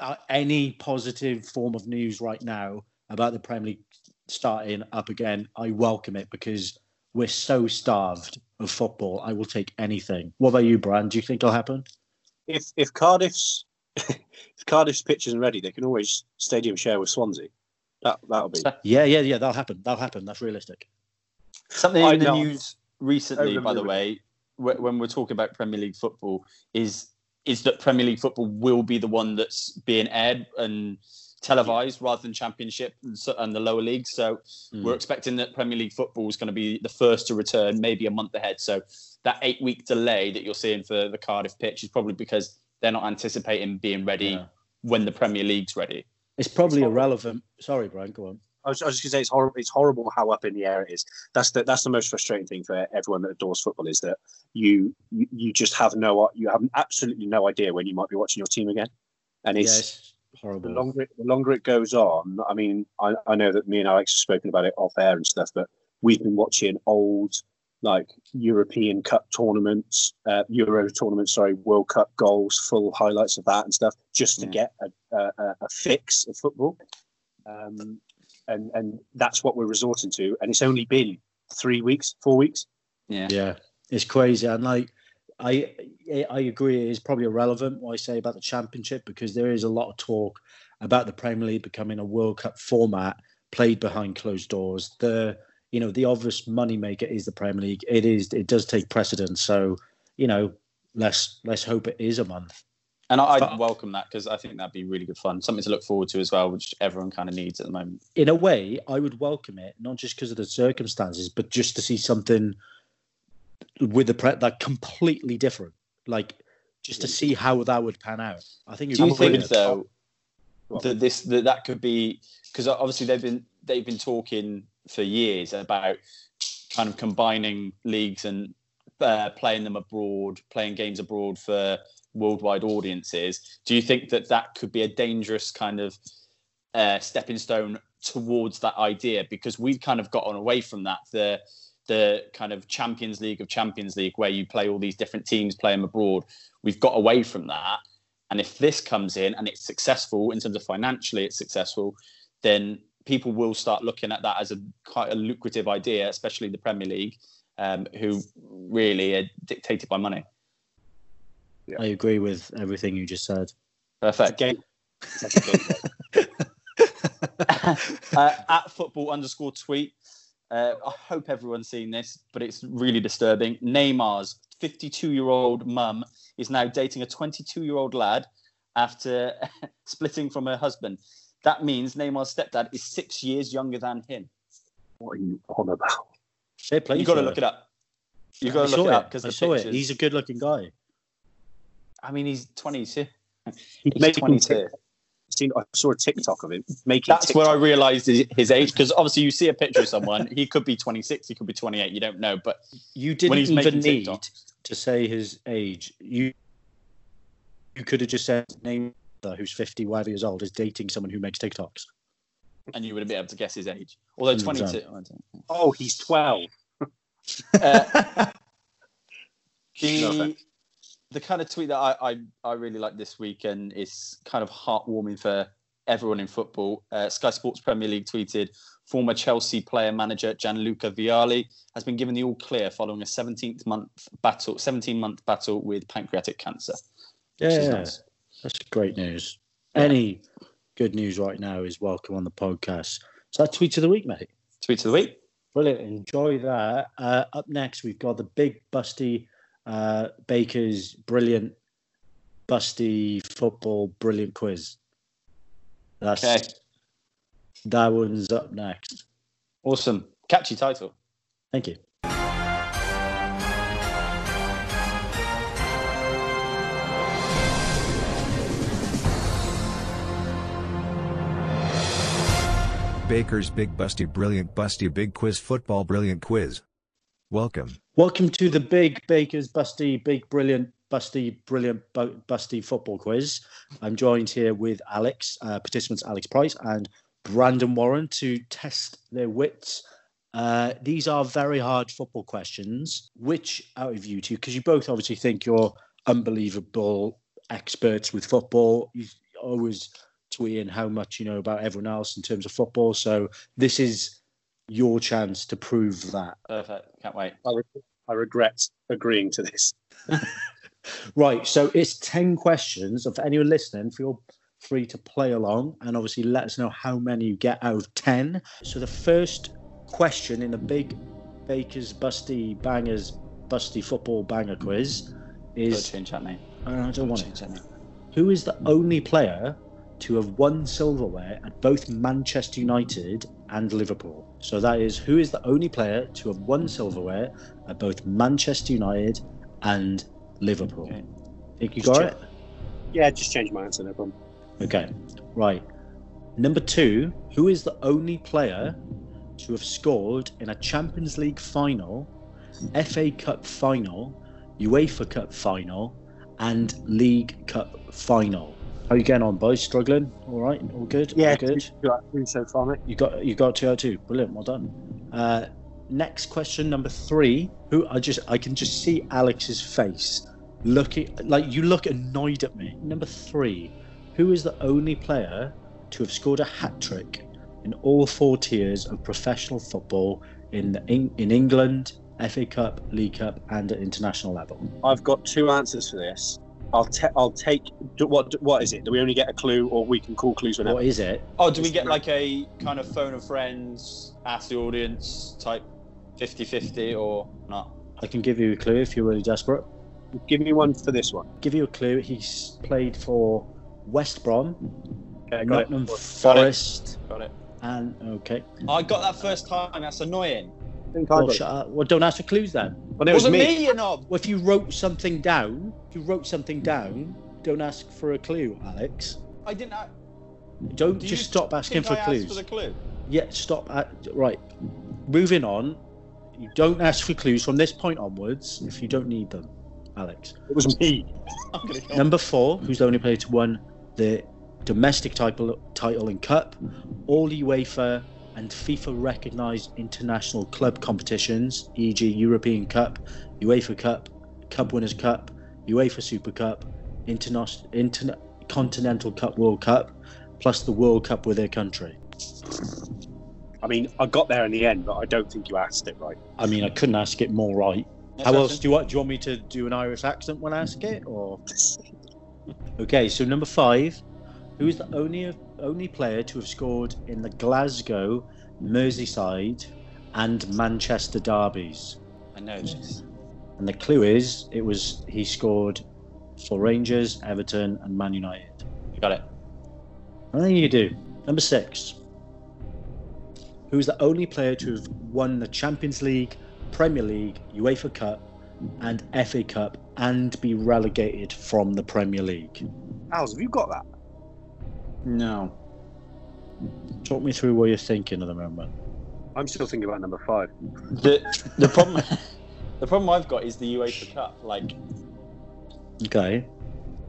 uh, any positive form of news right now about the Premier League starting up again, I welcome it because we're so starved of football. I will take anything. What about you, Brian? Do you think it'll happen? If if Cardiff's [laughs] if Cardiff's pitch isn't ready, they can always stadium share with Swansea. That that'll be. Yeah, yeah, yeah. That'll happen. That'll happen. That's realistic. Something I in the know. news recently, by the way, wh- when we're talking about Premier League football, is is that Premier League football will be the one that's being aired and televised rather than Championship and, so, and the lower leagues. So Mm. we're expecting that Premier League football is going to be the first to return, maybe a month ahead. So that eight week delay that you're seeing for the Cardiff pitch is probably because they're not anticipating being ready Yeah. when the Premier League's ready. It's probably It's not- irrelevant. Sorry, Brian. Go on. I was, I was just gonna say it's horrible. It's horrible how up in the air it is. That's the that's the most frustrating thing for everyone that adores football is that you you, you just have no you have absolutely no idea when you might be watching your team again, and it's yes, the horrible. longer it, the longer it goes on. I mean, I, I know that me and Alex have spoken about it off air and stuff, but we've been watching old like European Cup tournaments, uh, Euro tournaments, sorry, World Cup goals, full highlights of that and stuff, just to Yeah. get a, a, a fix of football. Um, and and that's what we're resorting to. And it's only been three weeks, four weeks. Yeah. Yeah, it's crazy, and like I I agree, it is probably irrelevant what I say about the championship because there is a lot of talk about the Premier League becoming a World Cup format played behind closed doors. The you know the obvious moneymaker is the Premier League. It is it does take precedence. So you know let's let's hope it is a month. And I, I'd welcome that because I think that'd be really good fun. Something to look forward to as well, which everyone kind of needs at the moment. in a way, I would welcome it, not just because of the circumstances, but just to see something with the pre- that completely different. Like just to see how that would pan out. I think. Do you think though that this that, that could be because obviously they've been they've been talking for years about kind of combining leagues and uh, playing them abroad, playing games abroad for worldwide audiences. Do you think that that could be a dangerous kind of uh, stepping stone towards that idea? Because we've kind of gotten away from that. The the kind of Champions League of Champions League, where you play all these different teams, play them abroad. We've got away from that. And if this comes in and it's successful in terms of financially, it's successful, then people will start looking at that as a quite a lucrative idea, especially the Premier League, um, who really are dictated by money. I agree with everything you just said. Perfect. game. It's like a game. uh, at football underscore tweet. Uh, I hope everyone's seen this, but it's really disturbing. Neymar's 52 year old mum is now dating a 22 year old lad after [laughs] splitting from her husband. That means Neymar's stepdad is six years younger than him. What are you on about? Fair play. You've got to to look it up. You've got to saw look it it. up because I the saw pictures. it. He's a good-looking guy. I mean, he's 22. He's He's making 22. Seen, I saw a TikTok of him making. That's where I realised his, his age because obviously you see a picture of someone, he could be 26, he could be 28, you don't know. But You didn't he's even need TikTok. to say his age. You you could have just said name who's 50, whatever years old, is dating someone who makes TikToks. and you would have been able to guess his age. Although 100%. 22. I don't know. Oh, he's twelve. Uh, [laughs] the, No offense. The kind of tweet that I, I, I really like this week and it's kind of heartwarming for everyone in football. Uh, Sky Sports Premier League tweeted former Chelsea player manager Gianluca Vialli has been given the all clear following a 17th month battle 17 month battle with pancreatic cancer. yeah, is yeah. nice. that's great news. Any good news right now is welcome on the podcast. So that tweet of the week, mate. Tweet of the week. Brilliant. Enjoy that. Uh, up next, we've got the big busty uh, Baker's brilliant busty football brilliant quiz. That's Okay. that one's up next. Awesome. Catchy title. Thank you. Baker's Big Busty Brilliant Busty Big Quiz Football Brilliant Quiz. Welcome. Welcome to the big Baker's busty, big brilliant busty, brilliant busty football quiz. I'm joined here with Alex, uh, participants Alex Price and Brandon Warren to test their wits. Uh, these are very hard football questions. Which out of you two, because you both obviously think you're unbelievable experts with football, you always tweeting how much you know about everyone else in terms of football. So this is your chance to prove that. Perfect. Can't wait. I, re- I regret agreeing to this. [laughs] Right. So it's 10 questions. If anyone listening, feel free to play along and obviously let us know how many you get out of 10. So the first question in the big Baker's Busty Bangers Busty Football Banger quiz Gotta is change that name. I don't want Change it. that name. Who is the only player to have won silverware at both Manchester United and Liverpool? So that is who is the only player to have won silverware at both Manchester United and Liverpool? Okay. Think you Just got check. it? Yeah, just change my answer, no problem. Okay, right. Number two, who is the only player to have scored in a Champions League final, FA Cup final, UEFA Cup final, and League Cup final? How you getting on, boys? Struggling? All right, all good. Yeah, all good. two, two so far, mate. You got you got two out of two. Brilliant. Well done. Uh, next question number three. Who I just I can just see Alex's face looking like you look annoyed at me. Number three. Who is the only player to have scored a hat trick in all four tiers of professional football in the, in, in England, FA Cup, League Cup, and at international level? I've got two answers for this. I'll, te- I'll take. do- What what is it? Do we only get a clue, or we can call clues whenever? What is it? Oh, do we get like a kind of phone of friends, ask the audience type 50-50 or not? I can give you a clue if you're really desperate. Give me one for this one. Give you a clue. He's played for West Brom, Okay, got it. Nottingham Got it. Forest, Got it. and okay. I got that first time. That's annoying. I think I Well, shut up. well, don't ask for clues then. Well, it was Wasn't me. me, you knob. Well, if you wrote something down, if you wrote something down, don't ask for a clue, Alex. I didn't. I, Don't do just stop asking for I asked clues. for the clue. Yeah, stop. At, right. Moving on. You don't ask for clues from this point onwards if you don't need them, Alex. It was me. [laughs] I'm gonna go. Number four, who's the only player to win the domestic title, title and cup, all UEFA and FIFA recognised international club competitions, e.g., European Cup, UEFA Cup, Cup Winners' Cup, UEFA Super Cup, Interna- Interna- Continental Cup World Cup, plus the World Cup with their country. I mean, I got there in the end, but I don't think you asked it right. I mean, I couldn't ask it more right. Next How else do you want? Do you want me to do an Irish accent when I ask it, or? Okay, so number five, who is the only only player to have scored in the Glasgow, Merseyside, and Manchester derbies? I know this. And the clue is, it was he scored for Rangers, Everton, and Man United. Got it. I think you do. Number six, who is the only player to have won the Champions League, Premier League, UEFA Cup, and FA Cup, and be relegated from the Premier League? Al's, have you got that? No. Talk me through what you're thinking at the moment. I'm still thinking about number five. The the problem [laughs] the problem I've got is the UEFA Cup. Like Okay.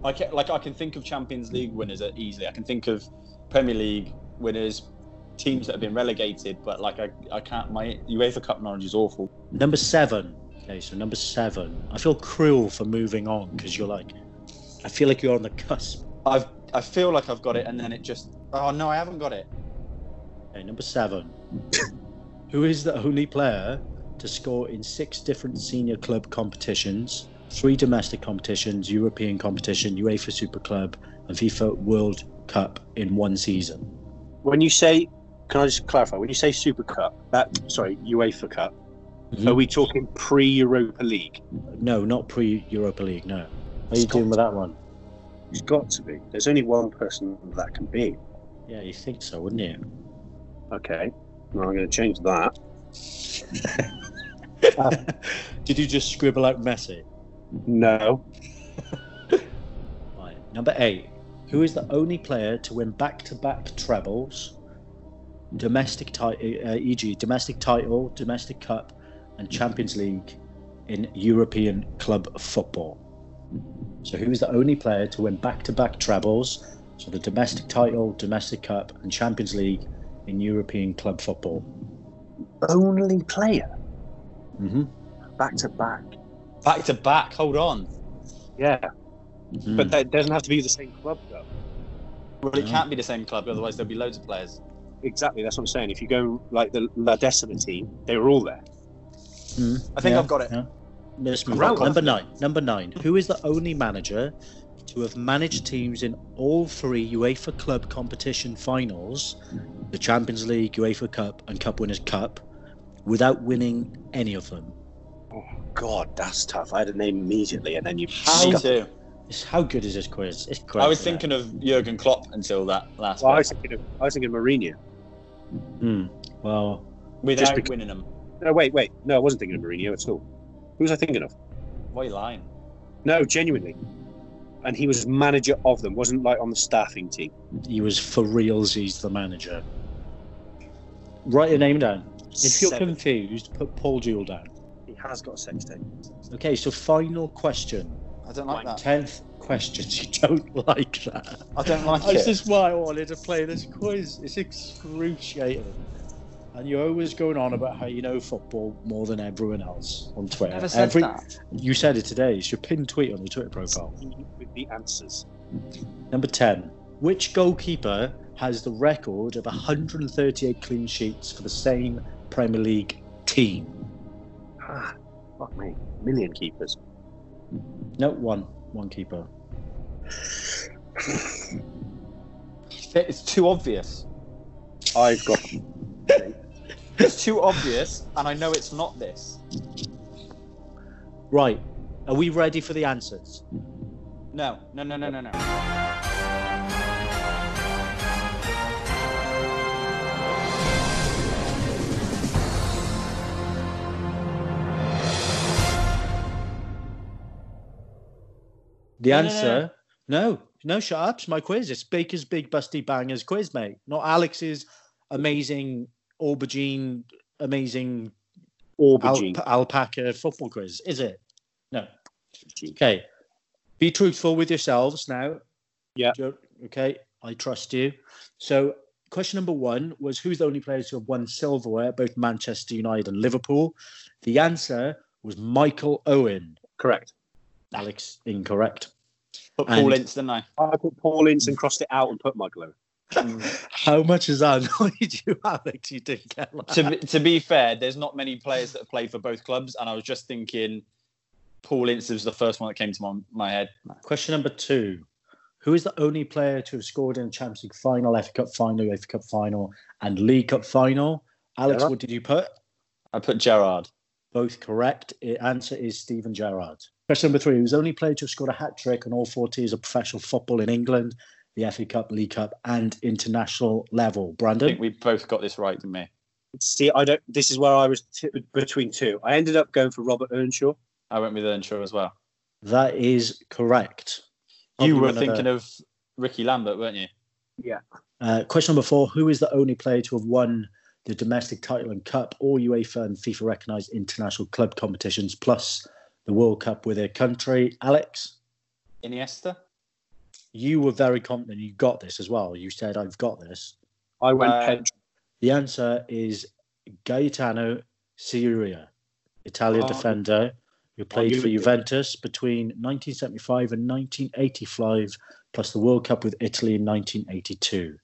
I can, like I can think of Champions League winners easily. I can think of Premier League winners, teams that have been relegated. But like I, I can't. My UEFA Cup knowledge is awful. Number seven. Okay, so number seven. I feel cruel for moving on because you're like, I feel like you're on the cusp. I've I feel like I've got it, and then it just. Oh no, I haven't got it. Okay, number seven. [laughs] Who is the only player to score in six different senior club competitions, three domestic competitions, European competition, UEFA Super Club, and FIFA World Cup in one season? When you say, can I just clarify? When you say Super Cup, that sorry, UEFA Cup, Mhm. are we talking pre-Europa League? No, not pre Europa League. No. How are you Scott. doing with that one? It's got to be. There's only one person that can be. Yeah, you think so, wouldn't you? Okay. Well, I'm going to change that. [laughs] Did you just scribble out Messi? No. [laughs] Right. Number eight. Who is the only player to win back-to-back trebles, domestic title, uh, e.g., domestic title, domestic cup, and Champions League in European club football? So, he was the only player to win back-to-back trebles, so the domestic title, domestic cup, and Champions League in European club football? Only player. Mm-hmm. Back to back. Back to back. Hold on. Yeah. Mm-hmm. But that doesn't have to be the same club, though. Well, it Yeah. can't be the same club, otherwise there'll be loads of players. Exactly. That's what I'm saying. If you go like the La Decima team, they were all there. I think I've got it. Yeah. Let's move on. Number nine. Number nine. Who is the only manager to have managed teams in all three UEFA club competition finals, the Champions League, UEFA Cup, and Cup Winners' Cup, without winning any of them? Oh God, that's tough. I had a name immediately, and then you. Me too. How good is this quiz? It's great. I was isn't it? thinking of Jurgen Klopp until that last Well, I one. was thinking of, I was thinking of Mourinho. Hmm. Well, Without just because- winning them. No, wait, wait. No, I wasn't thinking of Mourinho at all. Who was I thinking of? Why are you lying? No, genuinely. And he was manager of them. wasn't like on the staffing team. he was for reals. He's the manager. Write your name down. If you're Seven. confused, put Paul Jewell down. he has got a sex tape. Okay, so final question. I don't like that. Tenth question. [laughs] You don't like that. I don't like This is why I wanted to play this quiz. It's excruciating. And you're always going on about how you know football more than everyone else on Twitter. Never said Every- that. You said it today. It's your pinned tweet on your Twitter profile. With the answers. Number 10. Which goalkeeper has the record of 138 clean sheets for the same Premier League team? Ah, fuck me. Million keepers. No, one. One keeper. It's too obvious. I've got. [laughs] It's too obvious, and I know it's not this. Right. Are we ready for the answers? No, no, no, no, no, no. The No, no, no, answer. No, no, shut up. It's my quiz. It's Baker's Big Busty Bangers quiz, mate. Not Alex's amazing aubergine, amazing Aubergine. alp- alpaca football quiz, is it? No. Okay. Be truthful with yourselves now. Yeah. Jo- Okay. I trust you. So, question number one was who's the only players who have won silverware at both Manchester United and Liverpool? The answer was Michael Owen. Correct. Alex, incorrect. Put Paul And- Ince, didn't I? I put Paul Ince and crossed it out and put Muglow. [laughs] How much has that [laughs] annoyed you, Alex? You didn't get that. to, be, to be fair, there's not many players that have played for both clubs, and I was just thinking Paul Ince was the first one that came to my, my head. Question number two. Who is the only player to have scored in a Champions League final, FA Cup final, UEFA Cup final, and League Cup final? Alex, Gerrard. what did you put? I put Gerrard. Both correct. The answer is Steven Gerrard. Question number three. Who's the only player to have scored a hat trick on all four tiers of professional football in England, the FA Cup, League Cup, and international level? Brandon, I think we both got this right, didn't we? See, I don't. This is where I was t- between two. I ended up going for Robert Earnshaw. I went with Earnshaw as well. That is correct. I'll you do were thinking of Ricky Lambert, weren't you? Yeah. Uh, question number four Who is the only player to have won the domestic title and cup, all UEFA and FIFA recognised international club competitions, plus the World Cup with their country? Alex, Iniesta? You were very confident you got this as well. You said, I've got this. I went Uh, Pedro. The answer is Gaetano Scirea, Italian Oh. defender who played you for would- Juventus between 1975 and 1985, plus the World Cup with Italy in 1982.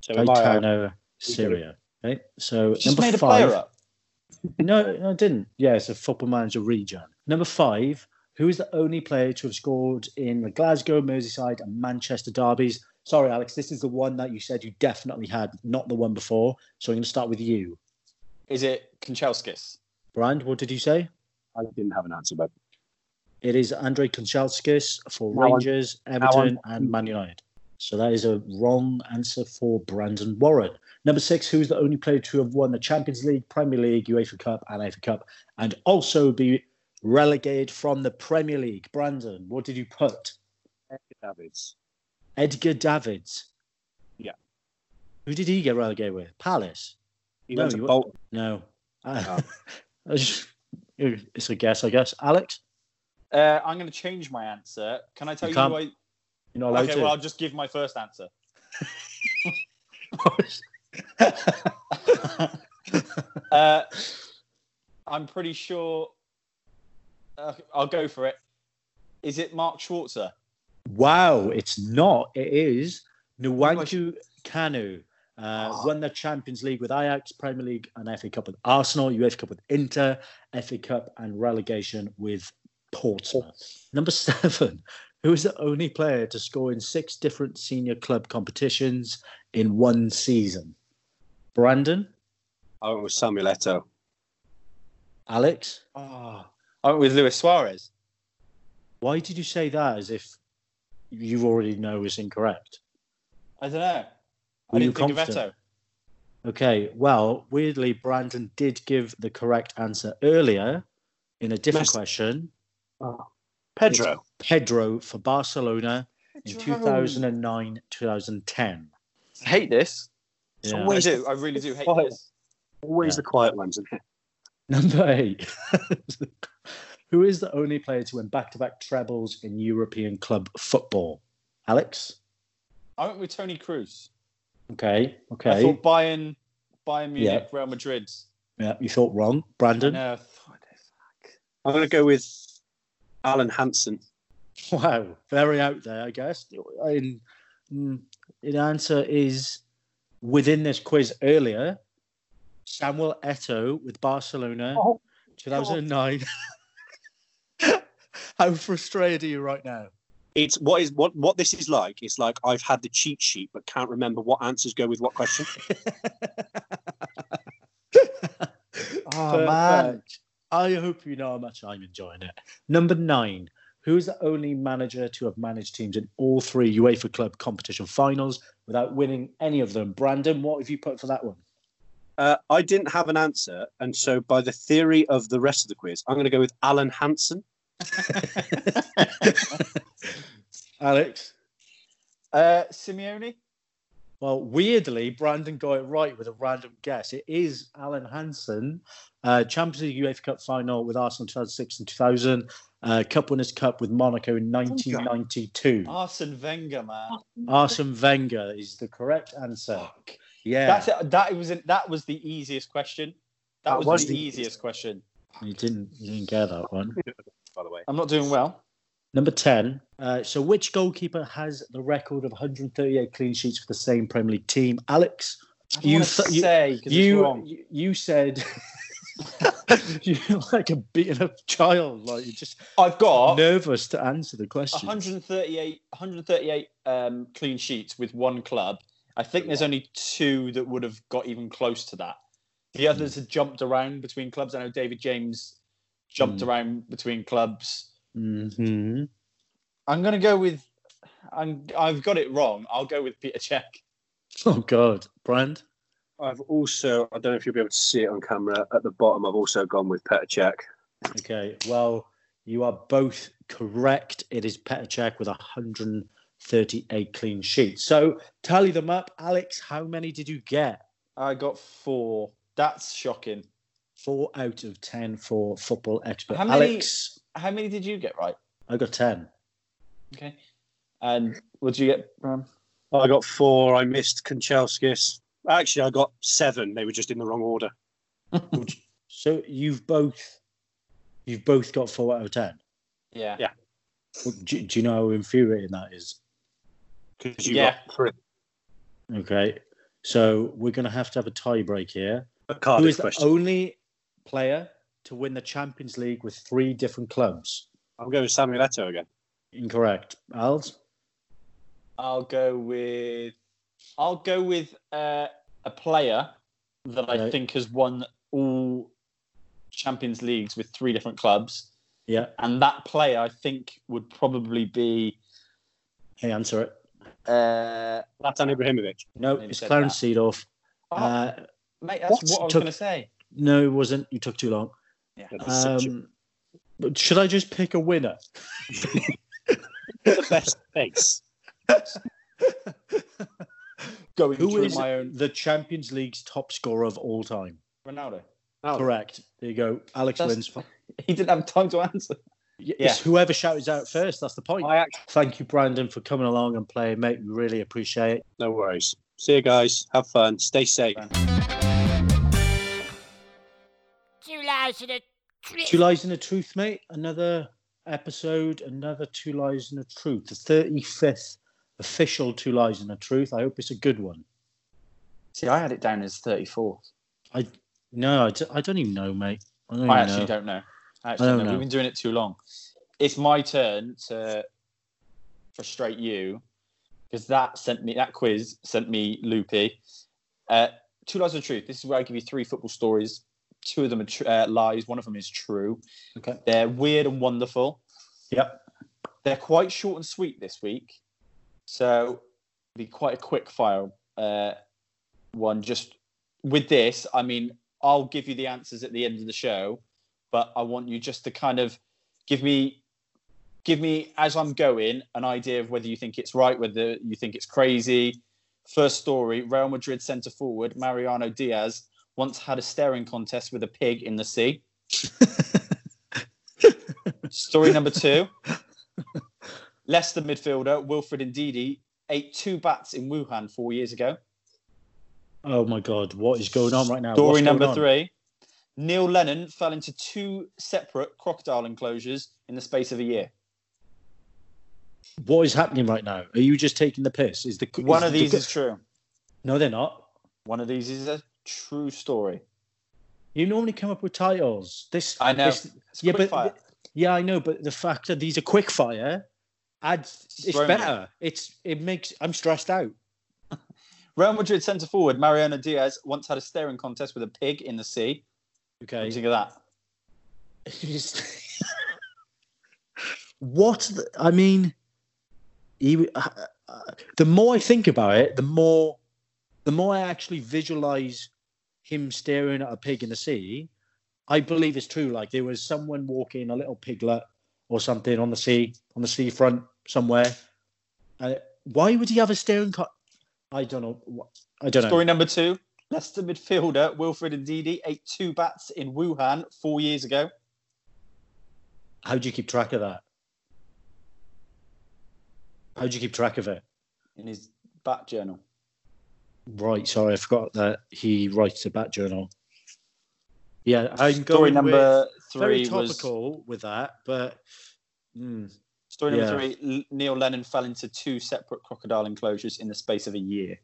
So am I, uh, Gaetano Scirea. Okay, so Just number made a five. player up. No, no, I didn't. Yeah, it's a football manager regen. Number five. Who is the only player to have scored in the Glasgow, Merseyside, and Manchester derbies? Sorry, Alex, this is the one that you said you definitely had, not the one before. So I'm going to start with you. Is it Kanchelskis? Brand, what did you say? I didn't have an answer, but It is Andre Kanchelskis for Now I'm- Rangers, Everton, and Man United. So that is a wrong answer for Brandon Warren. Number six, who is the only player to have won the Champions League, Premier League, UEFA Cup, and FA Cup, and also be relegated from the Premier League? Brandon, what did you put? Edgar Davids. Edgar Davids. Yeah. Who did he get relegated with? Palace. He No, went to you- Bolton. No. Oh. [laughs] I just- it's a guess, I guess. Alex, Uh, I'm going to change my answer. Can I tell You you, can't who I... you're not allowed Okay, to. well, I'll just give my first answer. [laughs] [laughs] Uh, I'm pretty sure. Uh, I'll go for it. Is it Mark Schwarzer? Wow, it's not. It is Nwankwo Kanu. Uh, Won the Champions League with Ajax, Premier League and FA Cup with Arsenal, UEFA Cup with Inter, FA Cup and relegation with Portsmouth. Number [laughs] seven, who is the only player to score in six different senior club competitions in one season? Brandon, Oh, it was Samuel Eto'o. Alex, Oh, I went with Luis Suarez. why did you say that as if you already know is incorrect? I don't know. Were I didn't think of? Eto'o. Okay, well, weirdly, Brandon did give the correct answer earlier in a different Messi. question. Oh. Pedro. Pedro for Barcelona in 2009 2010. I hate this. Yeah. I do. I really do hate Quiet. this. Always Yeah. the quiet ones, isn't it? Number eight. [laughs] Who is the only player to win back to back trebles in European club football? Alex? I went with Toni Kroos. Okay, okay. I thought Bayern Bayern Munich, Real Madrid. Yeah, you thought wrong, Brandon. know. Fuck. I'm going to go with Alan Hansen. Wow, very out there, I guess. In, mm, the answer is within this quiz earlier. Samuel Eto'o with Barcelona, Oh, 2009. [laughs] [laughs] How frustrated are you right now? It's what is what what this is like. It's like I've had the cheat sheet but can't remember what answers go with what question. [laughs] Oh, man. Perfect. I hope you know how much I'm enjoying it. Number nine. Who is the only manager to have managed teams in all three UEFA Club competition finals without winning any of them? Brandon, what have you put for that one? Uh, I didn't have an answer, and so by the theory of the rest of the quiz, I'm going to go with Alan Hansen. [laughs] Alex? Uh, Simeone. Well, weirdly, Brandon got it right with a random guess. It is Alan Hansen, uh, Champions League UEFA Cup final with Arsenal 2006 and 2000, uh, Cup Winners' Cup with Monaco in 1992. Arsene Wenger, man. Arsene Wenger is the correct answer. Yeah, That's it. That was it. That was the easiest question. That, That was, was the, the easiest question. you didn't, you didn't get that one. [laughs] By the way, I'm not doing well. Number 10. Uh, so, which goalkeeper has the record of 138 clean sheets for the same Premier League team? Alex, I don't You wanna th- you- it's you, wrong. you you said [laughs] you're like a beaten up child. Like you're just I've got nervous to answer the question. 138, 138 um, clean sheets with one club. I think there's only two that would have got even close to that. The others had jumped around between clubs. I know David James jumped Mm. around between clubs. hmm I'm going to go with. I'm, I've got it wrong. I'll go with Peter Cech. Oh God, Brand. I've also I don't know if you'll be able to see it on camera at the bottom. I've also gone with Peter Cech. Okay, well, you are both correct. It is Peter Cech with 138 clean sheets. So tally them up, Alex. How many did you get? I got four. That's shocking. Four out of ten for football expert How many- Alex. How many did you get right? I got ten. Okay. And what did you get? Um, I got four. I missed Kanchelskis. Actually, I got seven. They were just in the wrong order. [laughs] So you've both, you've both got four out of ten. yeah. Yeah. Well, Do, do you know how infuriating that is? Because you Yeah. got three. Okay, so we're going to have to have a tie break here. A Who Cardiff is the question. only player to win the Champions League with three different clubs? I'll go with Samuel Eto'o again. Incorrect. Als? I'll go with I'll go with uh, a player that I Right. think has won all Champions Leagues with three different clubs, Yeah. and that player I think would probably be Hey, answer it. uh, Zlatan Ibrahimovic. No, Maybe it's said Clarence Seedorf. oh, Uh, mate. That's what? what, I was going to say. No, it wasn't. You took too long. Yeah. That was such a- Um, but should I just pick a winner? the [laughs] best face. [laughs] Going Who through is my own the Champions League's top scorer of all time? Ronaldo. Oh, Correct. There you go. Alex That's- wins. [laughs] He didn't have time to answer. Yes, yeah. Whoever shouts out first. That's the point. I actually, Thank you, Brandon, for coming along and playing, mate. We really appreciate it. no worries. See you guys. Have fun. Stay safe. Two lies and a truth. Two Lies and a Truth, mate. Another episode, another Two Lies and a Truth. The 35th official Two Lies and a Truth. I hope it's a good one. See, I had it down as 34. I No, I, d- I don't even know, mate. I don't I actually know. don't know. I actually I don't don't know. know. We've been doing it too long. It's my turn to frustrate you because that sent me that quiz sent me loopy. Uh, two lies of the truth. This is where I give you three football stories. Two of them are tr- uh, lies. One of them is true. Okay. They're weird and wonderful. Yep. They're quite short and sweet this week, so be quite a quick fire uh, one. Just with this, I mean, I'll give you the answers at the end of the show, but I want you just to kind of give me, give me as I'm going an idea of whether you think it's right, whether you think it's crazy. First story: Real Madrid centre forward Mariano Diaz once had a staring contest with a pig in the sea. [laughs] Story number two. Leicester midfielder Wilfred Ndidi ate two bats in Wuhan four years ago. Oh my God, what is going on right now? Story number on? three. Neil Lennon fell into two separate crocodile enclosures in the space of a year. What is happening right now? Are you just taking the piss? Is the One is of the- these is true. no, they're not. One of these is a true story. You normally come up with titles. This I know. this- yeah, quick but fire. yeah, I know. But the fact that these are quick fire adds it's better. It's it makes I'm stressed out. [laughs] Real Madrid centre forward Mariano Diaz once had a staring contest with a pig in the sea. What do Okay. you think of that? [laughs] [laughs] What the, I mean, he, uh, uh, the more I think about it, the more the more I actually visualize him staring at a pig in the sea. I believe it's true. Like there was someone walking a little piglet or something on the sea, on the seafront somewhere. Uh, why would he have a staring? Co- I don't know. I don't know. Story number two. Leicester midfielder Wilfred Ndidi ate two bats in Wuhan four years ago. How do you keep track of that? How do you keep track of it? in his bat journal. Right, sorry, I forgot that he writes a bat journal. Yeah, I'm Story going number with, very three was topical with that, but mm, story number Yeah. three. Neil Lennon fell into two separate crocodile enclosures in the space of a year.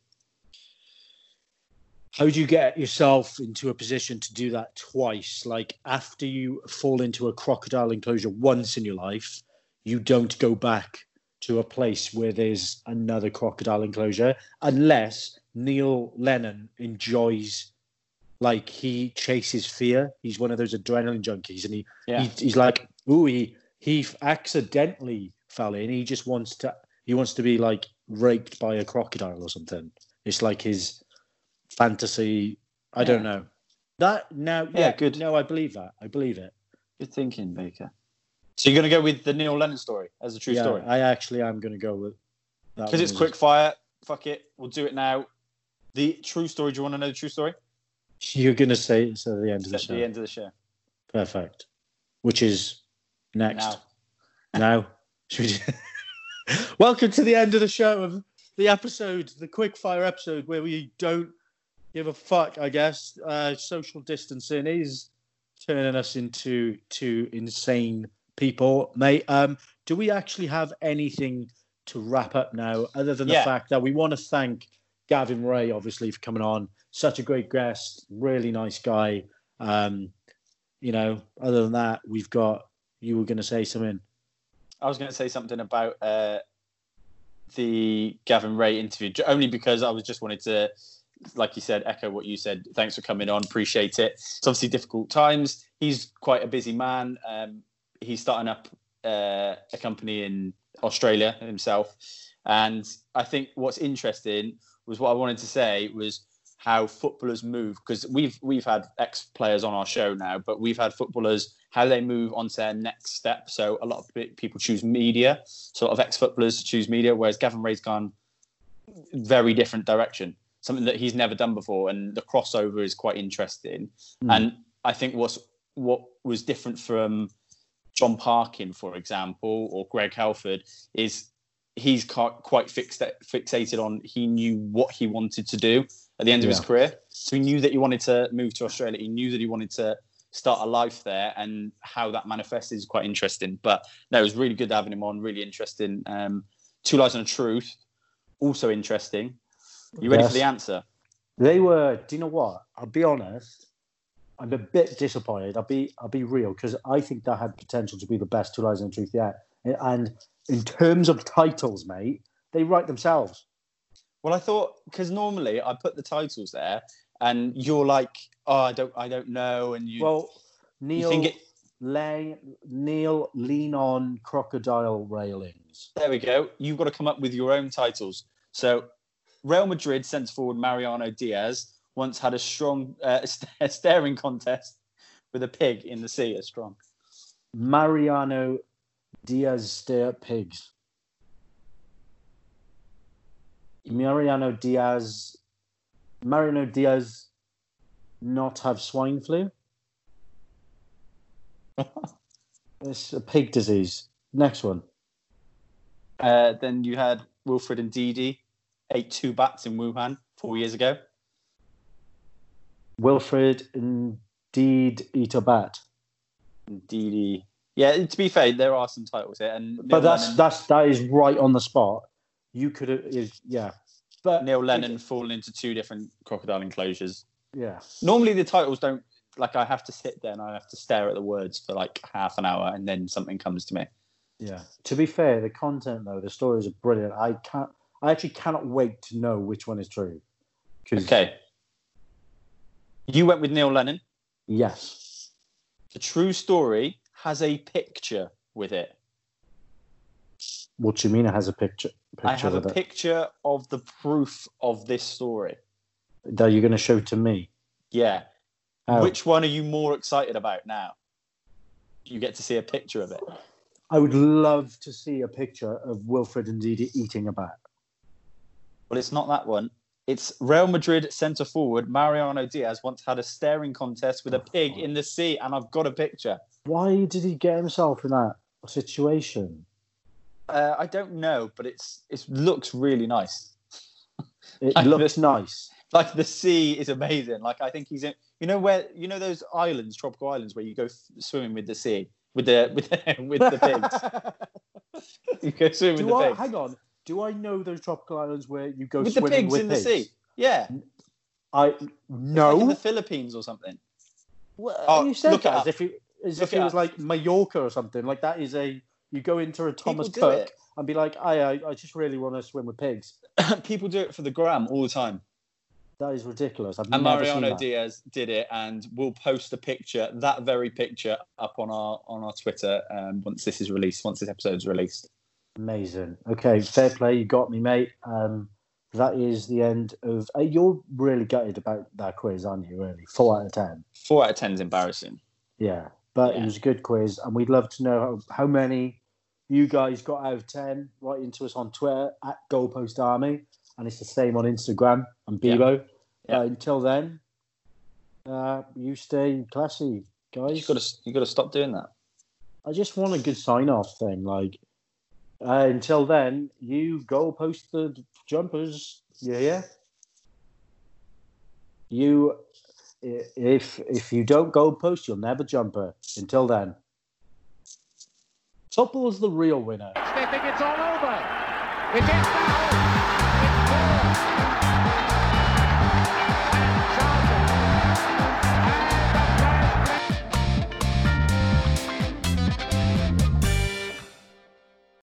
how do you get yourself into a position to do that twice? Like after you fall into a crocodile enclosure once in your life, you don't go back to a place where there's another crocodile enclosure unless Neil Lennon enjoys like he chases fear. He's one of those adrenaline junkies and he, Yeah. he he's like, ooh, he he accidentally fell in. He just wants to he wants to be like raped by a crocodile or something. It's like his fantasy. I don't know. That now, yeah, Yeah, good. No, I believe that. I believe it. Good thinking, Baker. So you're going to go with the Neil Lennon story as a true yeah, story I actually am going to go with that because it's quick fire. Fuck it, we'll do it now. The true story. Do you want to know the true story? You're going to say it's at the end of the show. the end of the show. Perfect. Which is next. Now. now. [laughs] Should we- [laughs] Welcome to the end of the show of the episode, the quick fire episode where we don't give a fuck, I guess. Uh, social distancing is turning us into two insane people. Mate, um, do we actually have anything to wrap up now other than the Yeah. fact that we want to thank Gavin Rae, obviously, for coming on. Such a great guest, really nice guy. Um, you know, other than that, we've got you were going to say something. I was going to say something about uh, the Gavin Rae interview, only because I was just wanted to, like you said, echo what you said. Thanks for coming on. Appreciate it. It's obviously difficult times. He's quite a busy man. Um, he's starting up uh, a company in Australia himself. And I think what's interesting was what I wanted to say was how footballers move because we've we've had ex players on our show now, but we've had footballers how they move on to their next step. So a lot of people choose media, so a lot of ex footballers choose media, whereas Gavin Rae's gone very different direction, something that he's never done before, and the crossover is quite interesting. Hmm. And I think what's what was different from John Parkin, for example, or Greg Halford, is he's quite fixed, fixated on he knew what he wanted to do at the end of his career. So he knew that he wanted to move to Australia. He knew that he wanted to start a life there, and how that manifests is quite interesting. But no, it was really good having him on. Really interesting. Um, Two lies and a truth, also interesting. You ready Yes. for the answer? They were. Do you know what? I'll be honest. I'm a bit disappointed. I'll be. I'll be real because I think that had potential to be the best two lies and the truth yet. And in terms of titles, mate, they write themselves. Well, I thought because normally I put the titles there, and you're like, "Oh, I don't, I don't know," and you, Well, you Neil, think it. lay, Neil, lean on crocodile railings. There we go. You've got to come up with your own titles. So, Real Madrid centre forward Mariano Diaz once had a strong uh, [laughs] a staring contest with a pig in the sea. A strong. Mariano Diaz stay at pigs. Mariano Diaz. Mariano Diaz not have swine flu. [laughs] it's a pig disease. Next one. Uh, then you had Wilfred Ndidi ate two bats in Wuhan four years ago. Wilfred indeed eat a bat. Didi. Yeah, to be fair, there are some titles here, and Neil But that's Lennon, that's that is right on the spot. You could have yeah. But Neil Lennon falling into two different crocodile enclosures. yeah. Normally, the titles don't like. I have to sit there and I have to stare at the words for like half an hour, and then something comes to me. Yeah. To be fair, the content though, the stories are brilliant. I can't. I actually cannot wait to know which one is true. Okay. You went with Neil Lennon. Yes. The true story has a picture with it. What do you mean? It has a picture. picture I have a it? picture of the proof of this story. that you're going to show to me. Yeah. How? Which one are you more excited about now? You get to see a picture of it. I would love to see a picture of Wilfred Ndidi eating a bat. Well, it's not that one. It's Real Madrid centre forward Mariano Diaz once had a staring contest with a pig in the sea, and I've got a picture. Why did he get himself in that situation? Uh, I don't know, but it's it looks really nice. It [laughs] Like looks this- nice. Like the sea is amazing. Like I think he's in. You know where you know those islands, tropical islands, where you go f- swimming with the sea, with the with the, [laughs] with the pigs. [laughs] you go swimming with Do the I, pigs. hang on. Do I know those tropical islands where you go with the pigs with in the sea. Yeah. I It's like in the Philippines or something. Well, Oh, you said look that as if it, as Look if it it was like Mallorca or something. Like that is a you go into a Thomas Cook it. and be like, I, I I just really want to swim with pigs. [laughs] People do it for the gram all the time. That is ridiculous. I've And never seen Mariano. Diaz did it, and we'll post a picture, that very picture, up on our on our Twitter um, once this is released, once this episode's released. Amazing. Okay, fair play. You got me, mate. Um, that is the end of. Uh, you're really gutted about that quiz, aren't you? Really, four out of ten. Four out of ten is embarrassing. Yeah, but Yeah. it was a good quiz, and we'd love to know how, how many you guys got out of ten. Write into us on Twitter at Goalpost Army, and it's the same on Instagram and Yeah. Bebo. Yeah. Uh, until then, uh, you stay classy, guys. You got to you got to stop doing that. I just want a good sign off thing. Like, uh, until then, you go post the jumpers. Yeah, yeah. You, if if you don't go post, you'll never jumper. Until then, Topple is the real winner. It's all over.